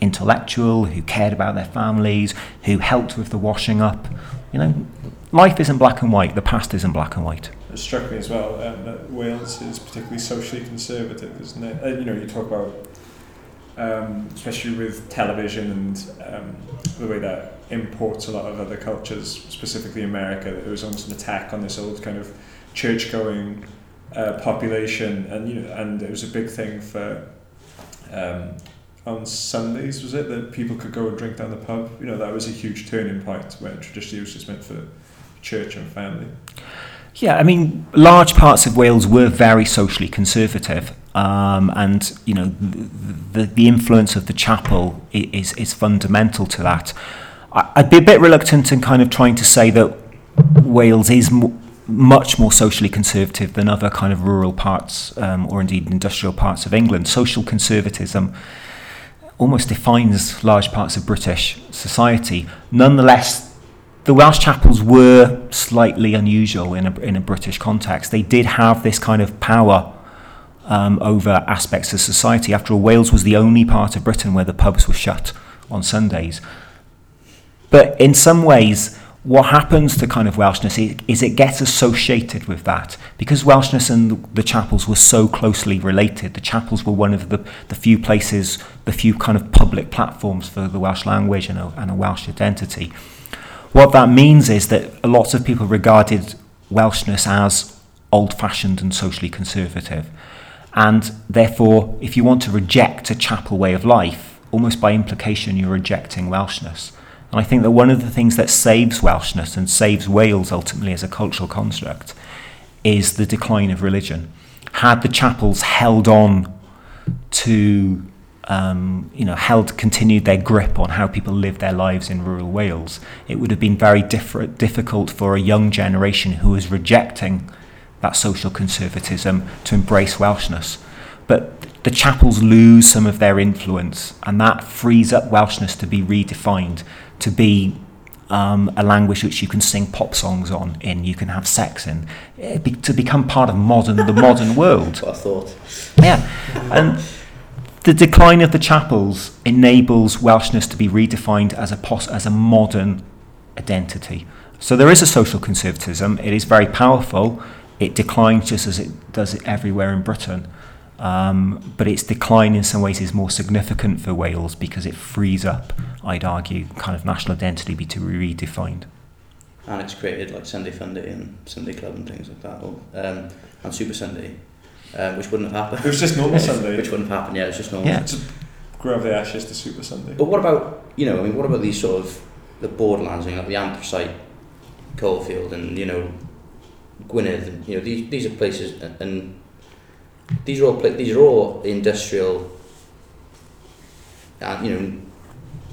intellectual, who cared about their families, who helped with the washing up. You know, life isn't black and white. The past isn't black and white. It struck me as well um, that Wales is particularly socially conservative, isn't it? Uh, you know, you talk about, um, especially with television and um, the way that imports a lot of other cultures, specifically America, that was almost an attack on this old kind of church-going uh, population, and you know, and it was a big thing for. Um, on Sundays, was it that people could go and drink down the pub? You know, that was a huge turning point where traditionally it was just meant for church and family. Yeah, I mean, large parts of Wales were very socially conservative, um, and you know, the, the the influence of the chapel is is fundamental to that. I, I'd be a bit reluctant in kind of trying to say that Wales is much more socially conservative than other kind of rural parts um, or indeed industrial parts of England. Social conservatism almost defines large parts of British society. Nonetheless, the Welsh chapels were slightly unusual in a, in a British context. They did have this kind of power um, over aspects of society. After all, Wales was the only part of Britain where the pubs were shut on Sundays. But in some ways, what happens to kind of Welshness is it gets associated with that because Welshness and the chapels were so closely related. The chapels were one of the, the few places, the few kind of public platforms for the Welsh language and a, and a Welsh identity. What that means is that lots of people regarded Welshness as old fashioned and socially conservative. And therefore, if you want to reject a chapel way of life, almost by implication, you're rejecting Welshness. And I think that one of the things that saves Welshness and saves Wales ultimately as a cultural construct is the decline of religion. Had the chapels held on to, um, you know, held continued their grip on how people live their lives in rural Wales, it would have been very diff- difficult for a young generation who was rejecting that social conservatism to embrace Welshness. But the chapels lose some of their influence, and that frees up Welshness to be redefined to be um, a language which you can sing pop songs on in, you can have sex in, eh, be, to become part of modern the modern world. What I thought. Yeah, and the decline of the chapels enables Welshness to be redefined as a pos- as a modern identity. So there is a social conservatism. It is very powerful. It declines just as it does it everywhere in Britain. Um, but its decline in some ways is more significant for Wales because it frees up, I'd argue, kind of national identity be to be redefined. And it's created like Sunday Funday and Sunday Club and things like that, or, um, and Super Sunday, um, which wouldn't have happened. It was just normal Sunday. which wouldn't have happened, yeah, it's just normal. Yeah. Grow of the Ashes to Super Sunday. But what about, you know, I mean, what about these sort of, the borderlands, you know, like the anthracite coalfield and, you know, Gwynedd, and, you know, these, these are places, and, and these are all these are all industrial. And you know,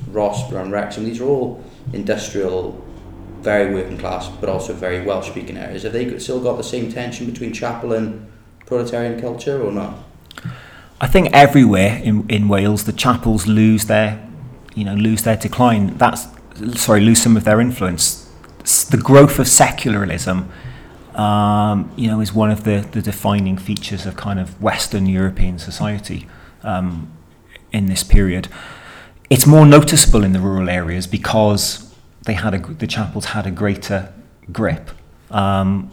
Rhos, and Wrexham. These are all industrial, very working class, but also very Welsh speaking areas. Have they still got the same tension between chapel and proletarian culture, or not? I think everywhere in, in Wales the chapels lose their, you know, lose their decline. That's sorry, lose some of their influence. The growth of secularism, um, you know, is one of the, the defining features of kind of Western European society um, in this period. It's more noticeable in the rural areas because they had a, the chapels had a greater grip. Um,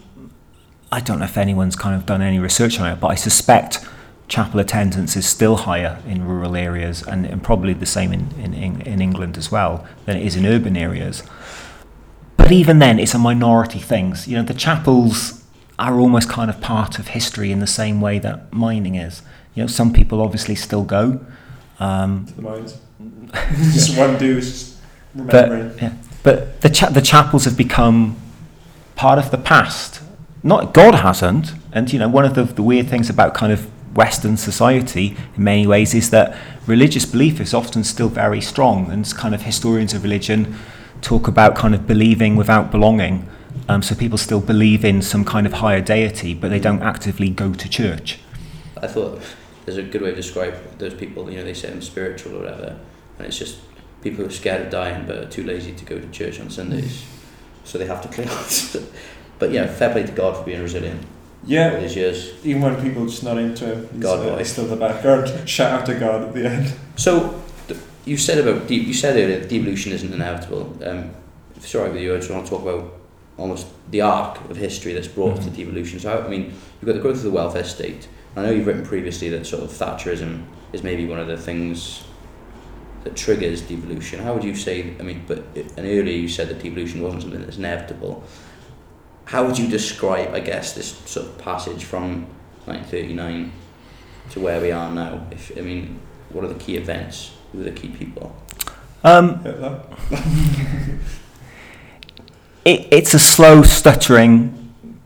I don't know if anyone's kind of done any research on it, but I suspect chapel attendance is still higher in rural areas and, and probably the same in, in, in England as well than it is in urban areas. But even then, it's a minority things. You know, the chapels are almost kind of part of history in the same way that mining is. You know, some people obviously still go. Um, to the mines. just one dude just but remembering. yeah, but the cha- the chapels have become part of the past. Not God hasn't, and you know one of the, the weird things about kind of Western society in many ways is that religious belief is often still very strong, and kind of historians of religion talk about kind of believing without belonging. Um, so people still believe in some kind of higher deity, but they don't actively go to church. I thought there's a good way to describe those people. You know, they say I'm spiritual or whatever, and it's just people who are scared of dying but are too lazy to go to church on Sundays, so they have to clear out. but yeah, fair play to God for being resilient all Yeah, these years. even when people are just not into him, he's, God uh, he's still in the background. Shout out to God at the end. So th- you said about de- you said earlier that devolution isn't inevitable. Um, if it's all right with you, I just want to talk about almost the arc of history that's brought us to devolution. So I I mean, you've got the growth of the welfare state. I know you've written previously that sort of Thatcherism is maybe one of the things that triggers devolution. How would you say? I mean, but and earlier you said that devolution wasn't something that's inevitable. How would you describe, I guess, this sort of passage from 1939 to where we are now? If I mean, what are the key events? Who are the key people? Um, it, it's a slow, stuttering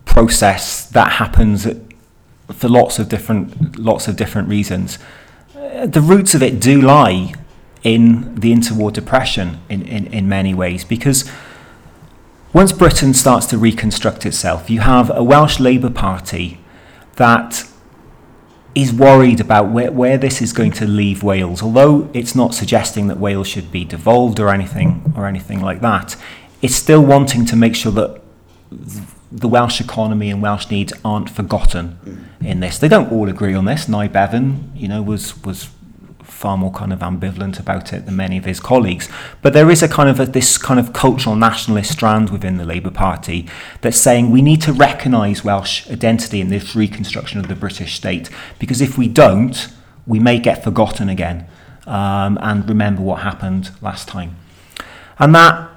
process that happens for lots of different lots of different reasons. Uh, the roots of it do lie in the interwar depression in, in, in many ways because once Britain starts to reconstruct itself, you have a Welsh Labour Party that is worried about where, where this is going to leave Wales. Although it's not suggesting that Wales should be devolved or anything or anything like that, it's still wanting to make sure that the Welsh economy and Welsh needs aren't forgotten in this. They don't all agree on this. Nye Bevan, you know, was was far more kind of ambivalent about it than many of his colleagues. But there is a kind of a, this kind of cultural nationalist strand within the Labour Party that's saying we need to recognise Welsh identity in this reconstruction of the British state because if we don't, we may get forgotten again um, and remember what happened last time. And that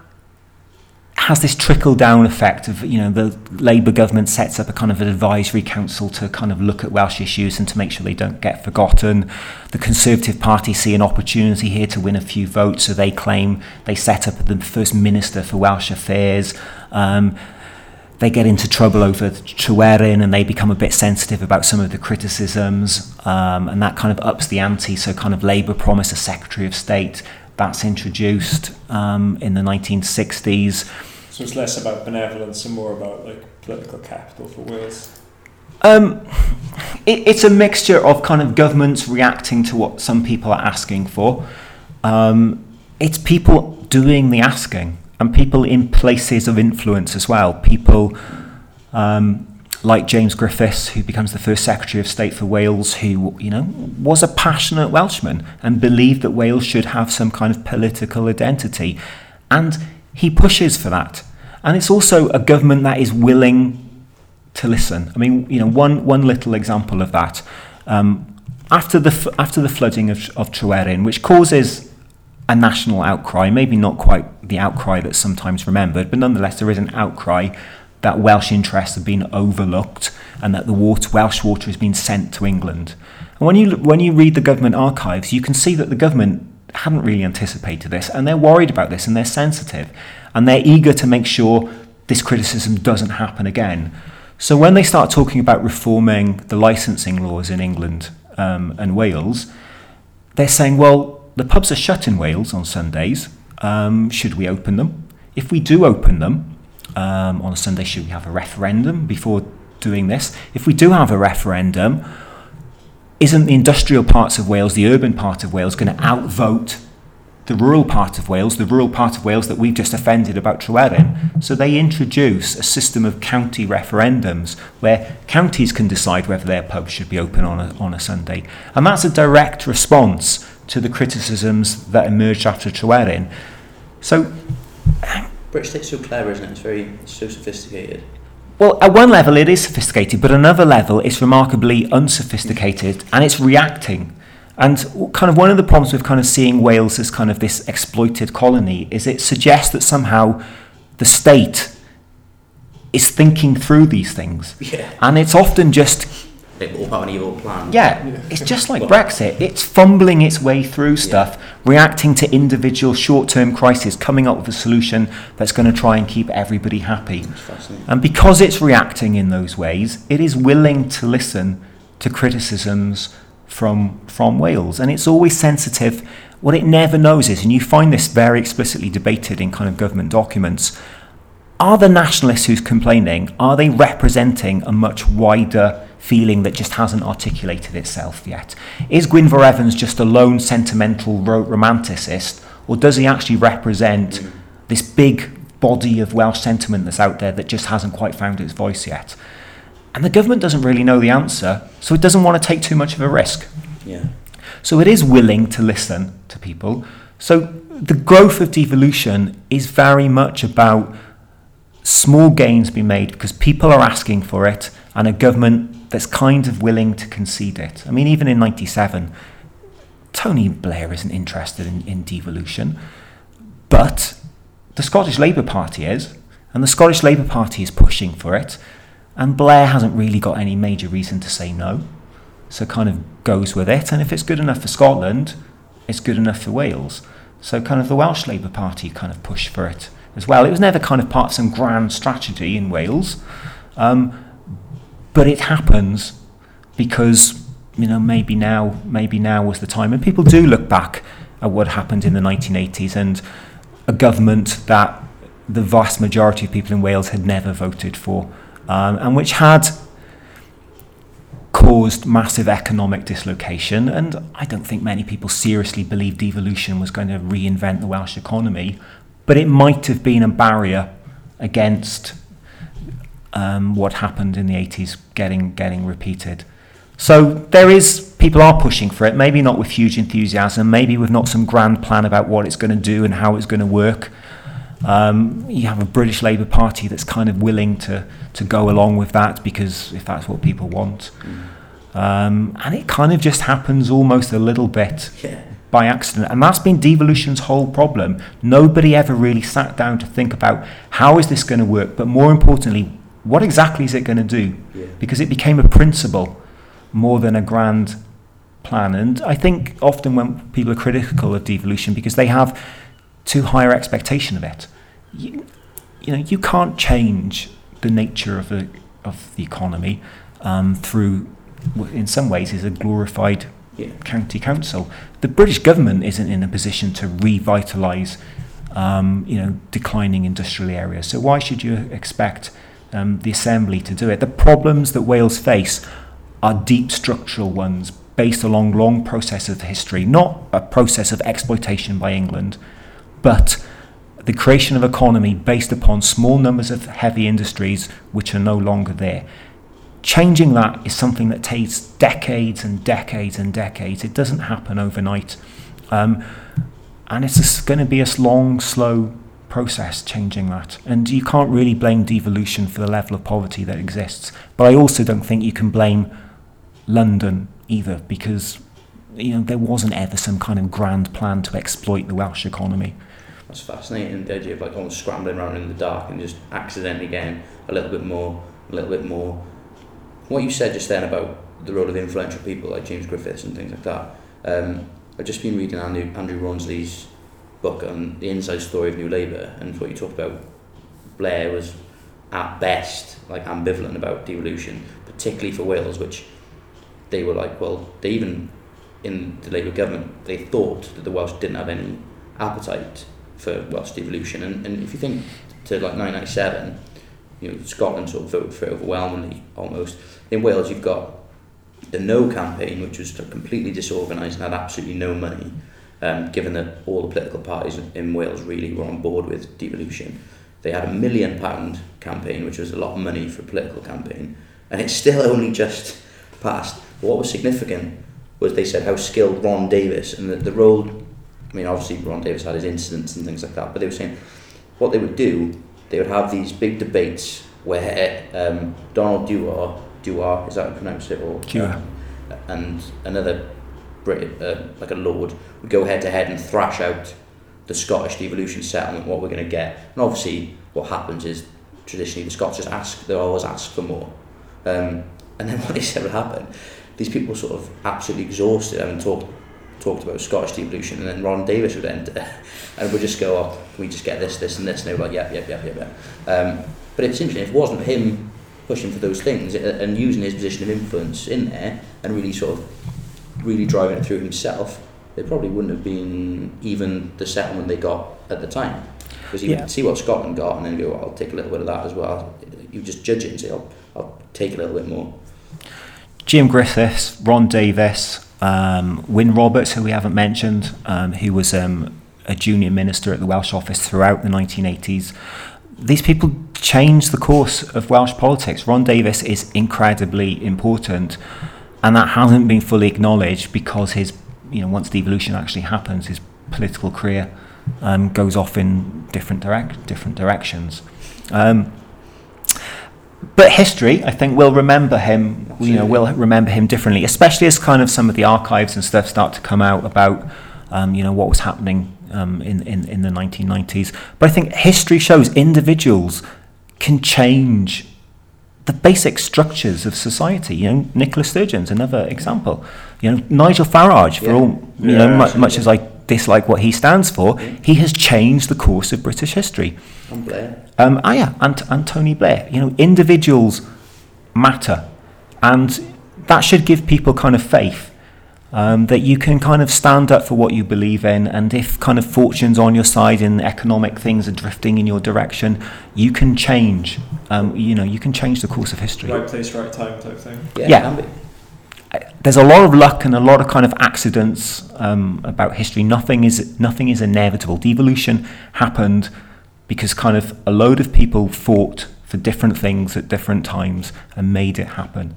has this trickle down effect of you know the Labour government sets up a kind of an advisory council to kind of look at Welsh issues and to make sure they don't get forgotten. The Conservative Party see an opportunity here to win a few votes, so they claim they set up the first minister for Welsh affairs. Um, they get into trouble over Tryweryn and they become a bit sensitive about some of the criticisms um, and that kind of ups the ante so kind of Labour promise a Secretary of State that's introduced um, in the 1960s so it's less about benevolence and more about like political capital for Wales. Um, it, it's a mixture of kind of governments reacting to what some people are asking for. Um, it's people doing the asking and people in places of influence as well. People um, like James Griffiths, who becomes the first Secretary of State for Wales, who you know was a passionate Welshman and believed that Wales should have some kind of political identity, and he pushes for that. And it's also a government that is willing to listen. I mean, you know, one, one little example of that. Um, after, the, after the flooding of, of Tryweryn, which causes a national outcry, maybe not quite the outcry that's sometimes remembered, but nonetheless there is an outcry that Welsh interests have been overlooked and that the water, Welsh water has been sent to England. And when you, when you read the government archives, you can see that the government hadn't really anticipated this and they're worried about this and they're sensitive and they're eager to make sure this criticism doesn't happen again. So when they start talking about reforming the licensing laws in England um, and Wales, they're saying, well, the pubs are shut in Wales on Sundays. Um, should we open them? If we do open them um, on a Sunday, should we have a referendum before doing this? If we do have a referendum, isn't the industrial parts of Wales, the urban part of Wales, going to outvote the rural part of Wales, the rural part of Wales that we've just offended about Tryweryn. So they introduce a system of county referendums where counties can decide whether their pubs should be open on a, on a Sunday. And that's a direct response to the criticisms that emerged after Tryweryn. So. British state's so clever, isn't it? It's very it's so sophisticated. Well, at one level it is sophisticated, but another level it's remarkably unsophisticated and it's reacting and kind of one of the problems with kind of seeing Wales as kind of this exploited colony is it suggests that somehow the state is thinking through these things. Yeah. And it's often just all have an evil plan. Yeah, yeah. it's just like Brexit. It's fumbling its way through stuff, yeah. reacting to individual short-term crises, coming up with a solution that's going to try and keep everybody happy. And because it's reacting in those ways, it is willing to listen to criticisms from from Wales, and it's always sensitive. What it never knows is, and you find this very explicitly debated in kind of government documents, are the nationalists who's complaining are they representing a much wider feeling that just hasn't articulated itself yet? Is Gwynfor Evans just a lone sentimental romanticist, or does he actually represent this big body of Welsh sentiment that's out there that just hasn't quite found its voice yet? And the government doesn't really know the answer, so it doesn't want to take too much of a risk. Yeah. So it is willing to listen to people. So the growth of devolution is very much about small gains being made because people are asking for it and a government that's kind of willing to concede it. I mean, even in 97, Tony Blair isn't interested in, in devolution, but the Scottish Labour Party is, and the Scottish Labour Party is pushing for it. And Blair hasn't really got any major reason to say no. So kind of goes with it. And if it's good enough for Scotland, it's good enough for Wales. So kind of the Welsh Labour Party kind of pushed for it as well. It was never kind of part of some grand strategy in Wales. Um, but it happens because you know maybe now maybe now was the time and people do look back at what happened in the 1980s and a government that the vast majority of people in Wales had never voted for um, and which had caused massive economic dislocation. And I don't think many people seriously believed devolution was going to reinvent the Welsh economy, but it might have been a barrier against um, what happened in the 80s getting getting repeated. So there is people are pushing for it, maybe not with huge enthusiasm, maybe with not some grand plan about what it's going to do and how it's going to work. Um, you have a British Labour Party that's kind of willing to to go along with that because if that's what people want. Um, and it kind of just happens almost a little bit Yeah. by accident. And that's been devolution's whole problem. Nobody ever really sat down to think about how is this going to work, but more importantly, what exactly is it going to do? Yeah. Because it became a principle more than a grand plan. And I think often when people are critical of devolution, because they have too higher expectation of it, you, you know, you can't change the nature of the of the economy um, through, in some ways, is a glorified Yeah. county council. The British government isn't in a position to revitalise, um, you know, declining industrial areas. So why should you expect um, the assembly to do it? The problems that Wales face are deep structural ones based along long process of history, not a process of exploitation by England, but the creation of economy based upon small numbers of heavy industries which are no longer there. Changing that is something that takes decades and decades and decades. It doesn't happen overnight. Um, and it's going to be a long, slow process changing that. And you can't really blame devolution for the level of poverty that exists. But I also don't think you can blame London either because you know there wasn't ever some kind of grand plan to exploit the Welsh economy. That's fascinating, the idea of like almost scrambling around in the dark and just accidentally getting a little bit more, a little bit more. What you said just then about the role of influential people like James Griffiths and things like that. Um, I've just been reading Andrew, Andrew Rawnsley's book on the inside story of New Labour and what you talked about. Blair was at best like ambivalent about devolution, particularly for Wales, which they were like, well, they even in the Labour government, they thought that the Welsh didn't have any appetite for Welsh devolution. And, and if you think to like 1997, you know, Scotland sort of voted for it overwhelmingly almost. In Wales, you've got the No campaign, which was completely disorganised and had absolutely no money, um, given that all the political parties in Wales really were on board with devolution. They had a million pound campaign, which was a lot of money for a political campaign, and it's still only just passed. What was significant was they said how skilled Ron Davies and the, the role. I mean, obviously Ron Davies had his incidents and things like that, but they were saying what they would do. They would have these big debates where um, Donald Dewar, Dewar, is that how you pronounce it, or Dewar. and another Brit, uh, like a lord, would go head to head and thrash out the Scottish devolution settlement, what we're going to get. And obviously, what happens is traditionally the Scots just ask, they always ask for more. Um, and then what they said would happen, these people were sort of absolutely exhausted having talked talked about Scottish devolution, and then Ron Davies would enter and we'd just go, oh, can we just get this, this, and this? And they were like, yep, yep, yep, yep, yep. Um, but it's interesting, if it wasn't him pushing for those things and using his position of influence in there and really sort of really driving it through himself, there probably wouldn't have been even the settlement they got at the time. Because you Yeah. would see what Scotland got and then go, well, I'll take a little bit of that as well. You just judge it and say, I'll, I'll take a little bit more. Jim Griffiths, Ron Davies, um, Wyn Roberts, who we haven't mentioned, um, who was um, a junior minister at the Welsh office throughout the 1980s. These people changed the course of Welsh politics. Ron Davies is incredibly important, and that hasn't been fully acknowledged because his, you know, once devolution actually happens, his political career um, goes off in different direct different directions. Um, but history, I think, will remember him. You know, will remember him differently, especially as kind of some of the archives and stuff start to come out about, um, you know, what was happening um, in, in in the 1990s. But I think history shows individuals can change the basic structures of society. You know, Nicola Sturgeon's another example. You know, Nigel Farage, for Yeah. all you Yeah, know, mu- absolutely. much as I dislike what he stands for, Yeah. he has changed the course of British history. And Blair. Um, ah, yeah, and, and Tony Blair. You know, individuals matter, and that should give people kind of faith um, that you can kind of stand up for what you believe in, and if kind of fortune's on your side and economic things are drifting in your direction, you can change. Um, you know, you can change the course of history. Right place, right time type thing. Yeah, Yeah. There's a lot of luck and a lot of kind of accidents um, about history. Nothing is nothing is inevitable. Devolution happened because kind of a load of people fought for different things at different times and made it happen.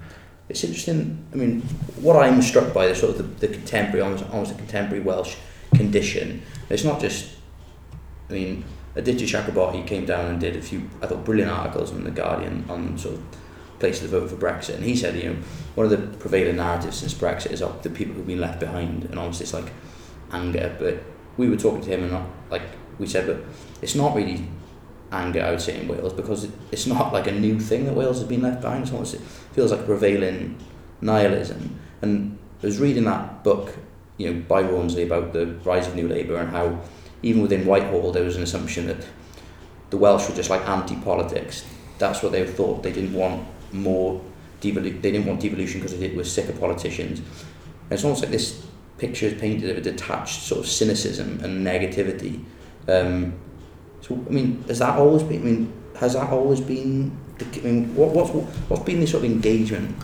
It's interesting. I mean, what I'm struck by the sort of the, the contemporary, almost, almost a contemporary Welsh condition. It's not just. I mean, Aditya Chakrabortty came down and did a few, I thought, brilliant articles in the Guardian on sort of places to vote for Brexit, and he said, you know, one of the prevailing narratives since Brexit is of the people who've been left behind, and obviously it's like anger. But we were talking to him, and not, like we said, but it's not really anger, I would say, in Wales because it's not like a new thing that Wales has been left behind. It's almost, it feels like prevailing nihilism. And I was reading that book, you know, by Rawnsley about the rise of New Labour and how even within Whitehall there was an assumption that the Welsh were just like anti-politics. That's what they thought. They didn't want more devolu- they didn't want devolution because they were sick of politicians. And it's almost like this picture is painted of a detached sort of cynicism and negativity. Um, so I mean, has that always been? I mean, has that always been? The, I mean, what, what's what's been the sort of engagement?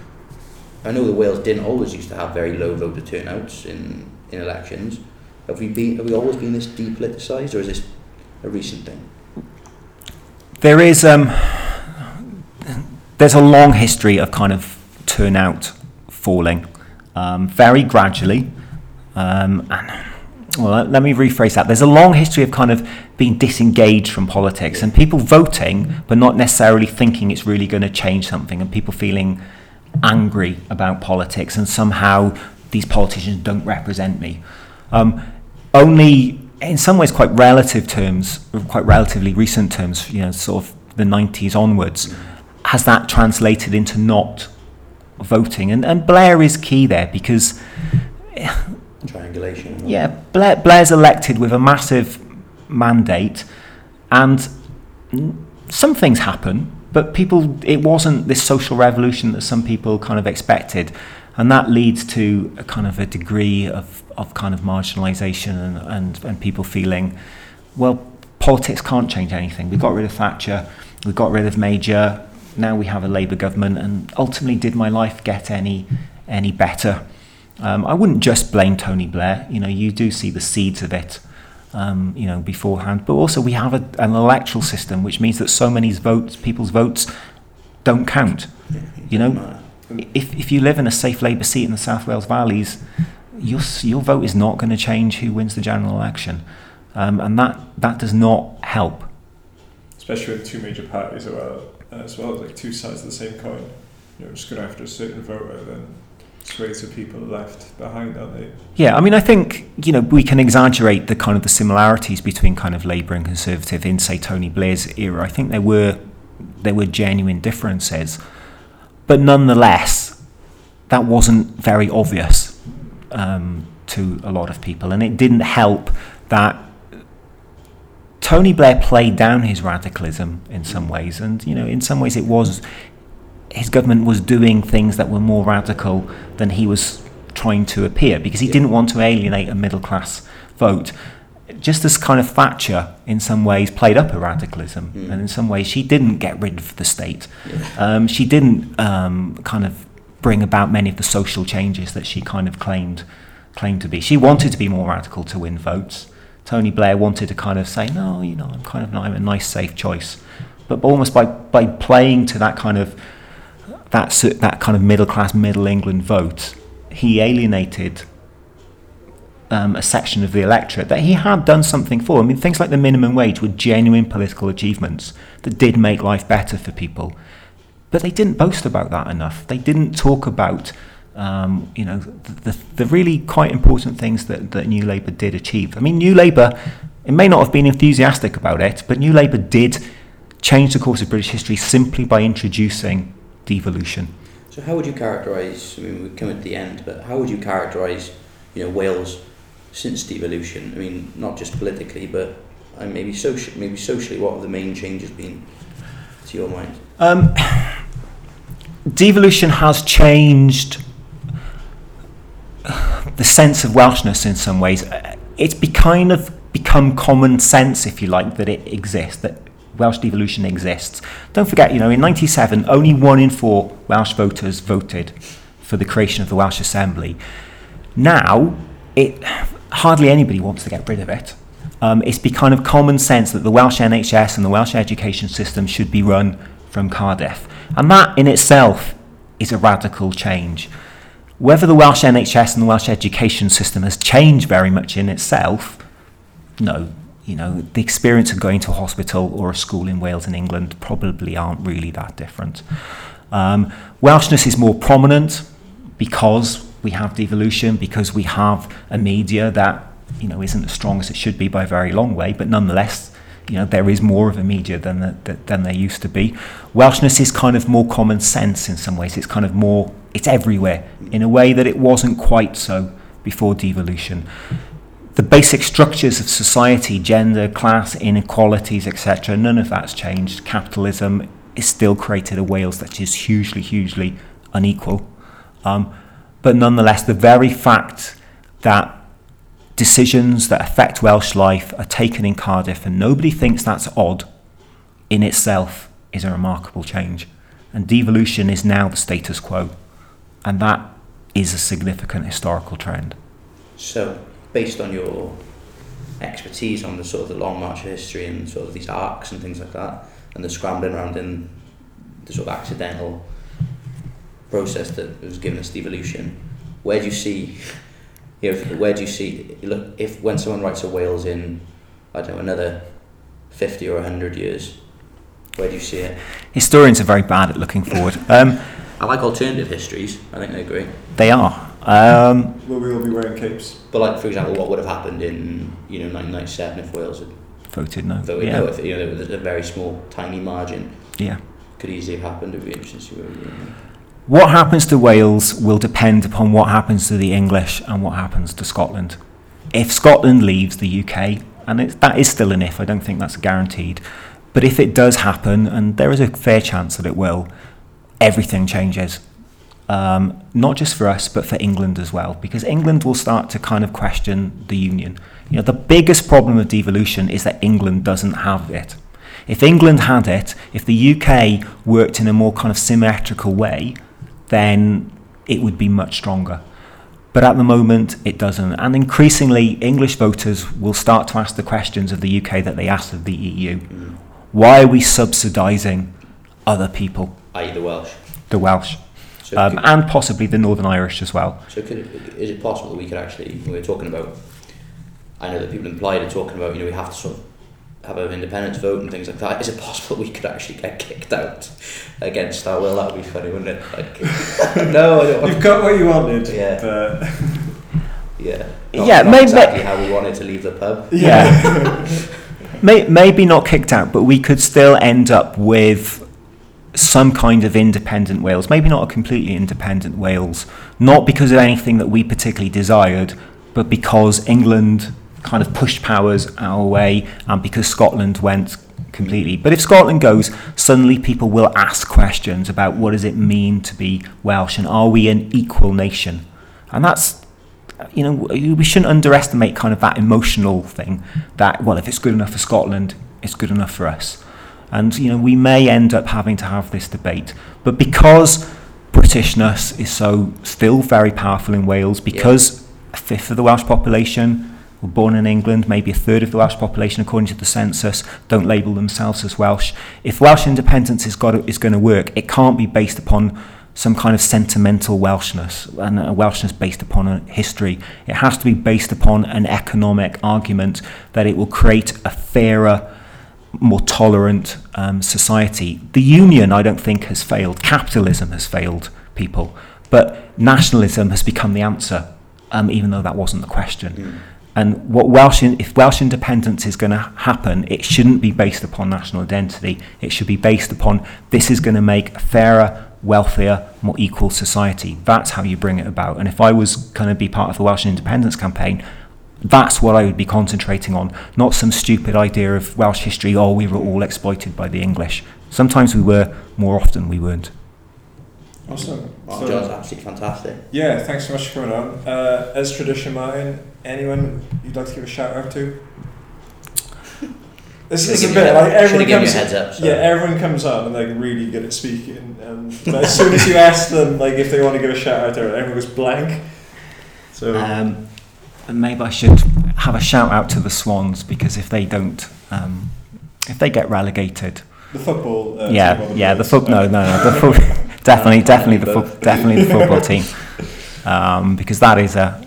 I know the Wales didn't always used to have very low voter turnouts in, in elections. Have we been? Have we always been this depoliticised, or is this a recent thing? There is um, there's a long history of kind of turnout falling, um, very gradually, um, and well, let me rephrase that. There's a long history of kind of being disengaged from politics and people voting, but not necessarily thinking it's really going to change something, and people feeling angry about politics and somehow these politicians don't represent me. Um, only in some ways, quite relative terms, quite relatively recent terms, you know, sort of the 90s onwards, has that translated into not voting? And, and Blair is key there because triangulation. Yeah, Blair, Blair's elected with a massive mandate, and some things happen, but people, it wasn't this social revolution that some people kind of expected, and that leads to a kind of a degree of, of kind of marginalisation and, and, and people feeling, well, politics can't change anything. We got rid of Thatcher, we got rid of Major, now we have a Labour government, and ultimately, did my life get any any better? Um, I wouldn't just blame Tony Blair. You know, you do see the seeds of it, um, you know, beforehand. But also, we have a, an electoral system, which means that so many votes, people's votes, don't count. You know, if if you live in a safe Labour seat in the South Wales Valleys, your your vote is not going to change who wins the general election, um, and that that does not help. Especially with two major parties as well, as well, like two sides of the same coin. You know, just going after a certain voter, then swathes of people left behind, aren't they? Yeah, I mean, I think you know we can exaggerate the kind of the similarities between kind of Labour and Conservative in say Tony Blair's era. I think there were there were genuine differences, but nonetheless, that wasn't very obvious um, to a lot of people, and it didn't help that Tony Blair played down his radicalism in some ways, and you know, in some ways, it was his government was doing things that were more radical than he was trying to appear because he yeah. didn't want to alienate a middle class vote. Just as kind of Thatcher, in some ways, played up her radicalism, mm. and in some ways, she didn't get rid of the state. Yeah. Um, she didn't um, kind of bring about many of the social changes that she kind of claimed claimed to be. She wanted to be more radical to win votes. Tony Blair wanted to kind of say, no, you know, I'm kind of I'm a nice, safe choice. But almost by, by playing to that kind of that that kind of middle class, middle England vote, he alienated um, a section of the electorate that he had done something for. I mean, things like the minimum wage were genuine political achievements that did make life better for people, but they didn't boast about that enough. They didn't talk about. Um, you know the, the really quite important things that, that New Labour did achieve. I mean, New Labour, it may not have been enthusiastic about it, but New Labour did change the course of British history simply by introducing devolution. So how would you characterise, I mean we come at the end, but how would you characterise, you know, Wales since devolution? I mean, not just politically, but uh, maybe, social, maybe socially, what have the main changes been to your mind? Um, devolution has changed the sense of Welshness in some ways. It's be kind of become common sense, if you like, that it exists, that Welsh devolution exists. Don't forget, you know, in 97, only one in four Welsh voters voted for the creation of the Welsh Assembly. Now, it hardly anybody wants to get rid of it. Um, it's become kind of common sense that the Welsh NHS and the Welsh education system should be run from Cardiff. And that in itself is a radical change. Whether the Welsh NHS and the Welsh education system has changed very much in itself, no. You know, the experience of going to a hospital or a school in Wales and England probably aren't really that different. Um, Welshness is more prominent because we have devolution, because we have a media that you know isn't as strong as it should be by a very long way, but nonetheless, you know there is more of a media than the, than there used to be. Welshness is kind of more common sense in some ways. It's kind of more it's everywhere in a way that it wasn't quite so before devolution the basic structures of society, gender, class, inequalities, etc., none of that's changed. Capitalism is still created a Wales that is hugely, hugely unequal. Um, but nonetheless, the very fact that decisions that affect Welsh life are taken in Cardiff and nobody thinks that's odd in itself is a remarkable change. And devolution is now the status quo. And that is a significant historical trend. So, based on your expertise on the sort of the long march of history and sort of these arcs and things like that, and the scrambling around in the sort of accidental process that was given us devolution, where do you see, you know, where do you see, look, if when someone writes a Wales in, I don't know, another 50 or 100 years, where do you see it? Historians are very bad at looking forward. Um, I like alternative histories, I think they agree. They are. Um, Will we all be wearing capes? But like, for example, what would have happened in you know 1997 if Wales had voted no? voted yeah. no? If you know there was a very small, tiny margin, Yeah. could easily have happened. It'd be interesting to see where we were. What happens to Wales will depend upon what happens to the English and what happens to Scotland. If Scotland leaves the UK, and it, that is still an if, I don't think that's guaranteed, but if it does happen, and there is a fair chance that it will, everything changes. Um, not just for us, but for England as well, because England will start to kind of question the union. You know, the biggest problem of devolution is that England doesn't have it. If England had it, if the UK worked in a more kind of symmetrical way, then it would be much stronger. But at the moment, it doesn't. And increasingly, English voters will start to ask the questions of the UK that they asked of the EU. Mm. Why are we subsidising other people? I.e. the Welsh. The Welsh. So, Um, could, and possibly the Northern Irish as well. so could it, is it possible that we could actually, we were talking about, I know that people implied are talking about, you know, we have to sort of have an independence vote and things like that. Is it possible we could actually get kicked out against our will? That would be funny, wouldn't it? Like, no, I don't want You've got what you wanted. Yeah. But Yeah. Not, Yeah, not maybe- exactly how we wanted to leave the pub. Yeah. Maybe not kicked out, but we could still end up with some kind of independent Wales. Maybe not a completely independent Wales. Not because of anything that we particularly desired, but because England kind of pushed powers our way and because Scotland went completely. But if Scotland goes, suddenly people will ask questions about what does it mean to be Welsh and are we an equal nation? And that's you know, we shouldn't underestimate kind of that emotional thing that, well, if it's good enough for Scotland, it's good enough for us. And, you know, we may end up having to have this debate. But because Britishness is so still very powerful in Wales, because a fifth of the Welsh population were born in England, maybe a third of the Welsh population, according to the census, don't label themselves as Welsh. If Welsh independence is, got to, is going to work, it can't be based upon some kind of sentimental Welshness and a Welshness based upon a history. It has to be based upon an economic argument that it will create a fairer, more tolerant um, society. The union, I don't think, has failed. Capitalism has failed people, but nationalism has become the answer, um, even though that wasn't the question. Mm. And what Welsh, if Welsh independence is going to happen, it shouldn't be based upon national identity. It should be based upon this is going to make a fairer, wealthier, more equal society. That's how you bring it about. And if I was going to be part of the Welsh independence campaign, that's what I would be concentrating on, not some stupid idea of Welsh history, oh, we were all exploited by the English. Sometimes we were, more often we weren't. awesome. Wow, So- John's absolutely fantastic. Yeah, thanks so much for coming on. Uh, as tradition, Martin, anyone you'd like to give a shout out to? This Should've is a bit like everyone should've given comes. heads up, so. Yeah, everyone comes up and they're really good at speaking, and but as soon as you ask them like if they want to give a shout out, to everyone goes blank. So Um, and maybe I should have a shout out to the Swans because if they don't, um, if they get relegated, the football. Uh, team yeah, or yeah, the boys? foot. No, no, no, the foot. definitely, definitely the foot. Definitely the football team, um, because that is a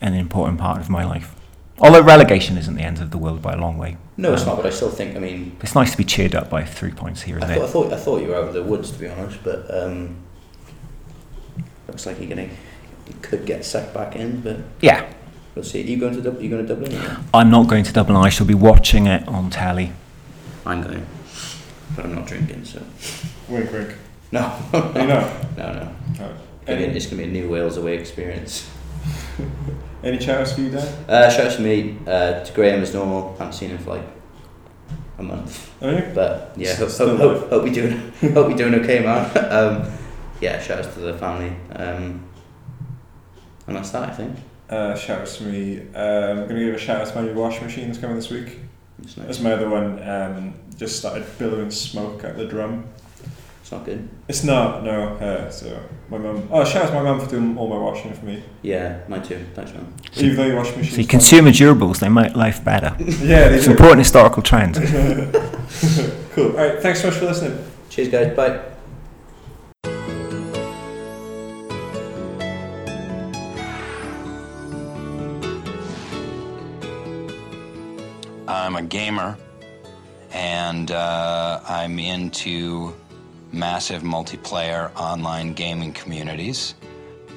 an important part of my life. Although relegation isn't the end of the world by a long way. No, it's Um, not. But I still think. I mean, It's nice to be cheered up by three points here and I there. thought, I thought I thought you were out of the woods to be honest, but um, looks like you're gonna you could get sucked back in, but Yeah, we'll see. Are you going to Dub- you going to Dublin? Or? I'm not going to Dublin. I shall be watching it on telly. I'm going, but I'm not drinking, so Wink, wink. no, You know. no, no. Oh. Again, Any, it's gonna be a new Wales away experience. any shouts for you, Dan? Uh, shout out to me, uh, to Graham as normal. haven't seen him for like a month, Are you? but yeah, hope, Still hope, hope, hope we doing hope we doing okay, man. um, yeah, shout outs to the family, um, and that's that. I think. Uh, shouts to me. Um, I'm gonna give a shout out to my new washing machine that's coming this week. It's As nice. my other one um, just started billowing smoke at the drum. It's not good. It's not, no. Uh, so my mum. Oh, shout out to my mum for doing all my washing for me. Yeah, mine too. Thanks, man. Even though your washing machine. See, consumer durables, they make life better. Yeah, they It's do. an important historical trend. cool. All right. Thanks so much for listening. Cheers, guys. Bye. I'm a gamer, and uh, I'm into massive multiplayer online gaming communities.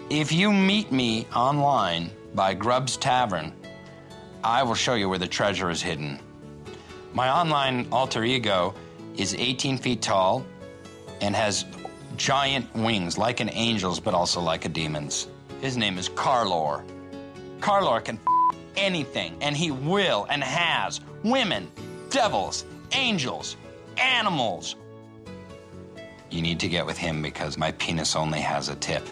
If you meet me online by Grubb's Tavern, I will show you where the treasure is hidden. My online alter ego is 18 feet tall and has giant wings like an angel's, but also like a demon's. His name is Carlor. Carlor can f- anything, and he will and has women, devils, angels, animals. You need to get with him because my penis only has a tip.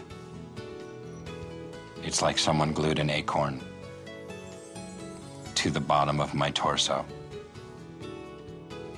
It's like someone glued an acorn to the bottom of my torso.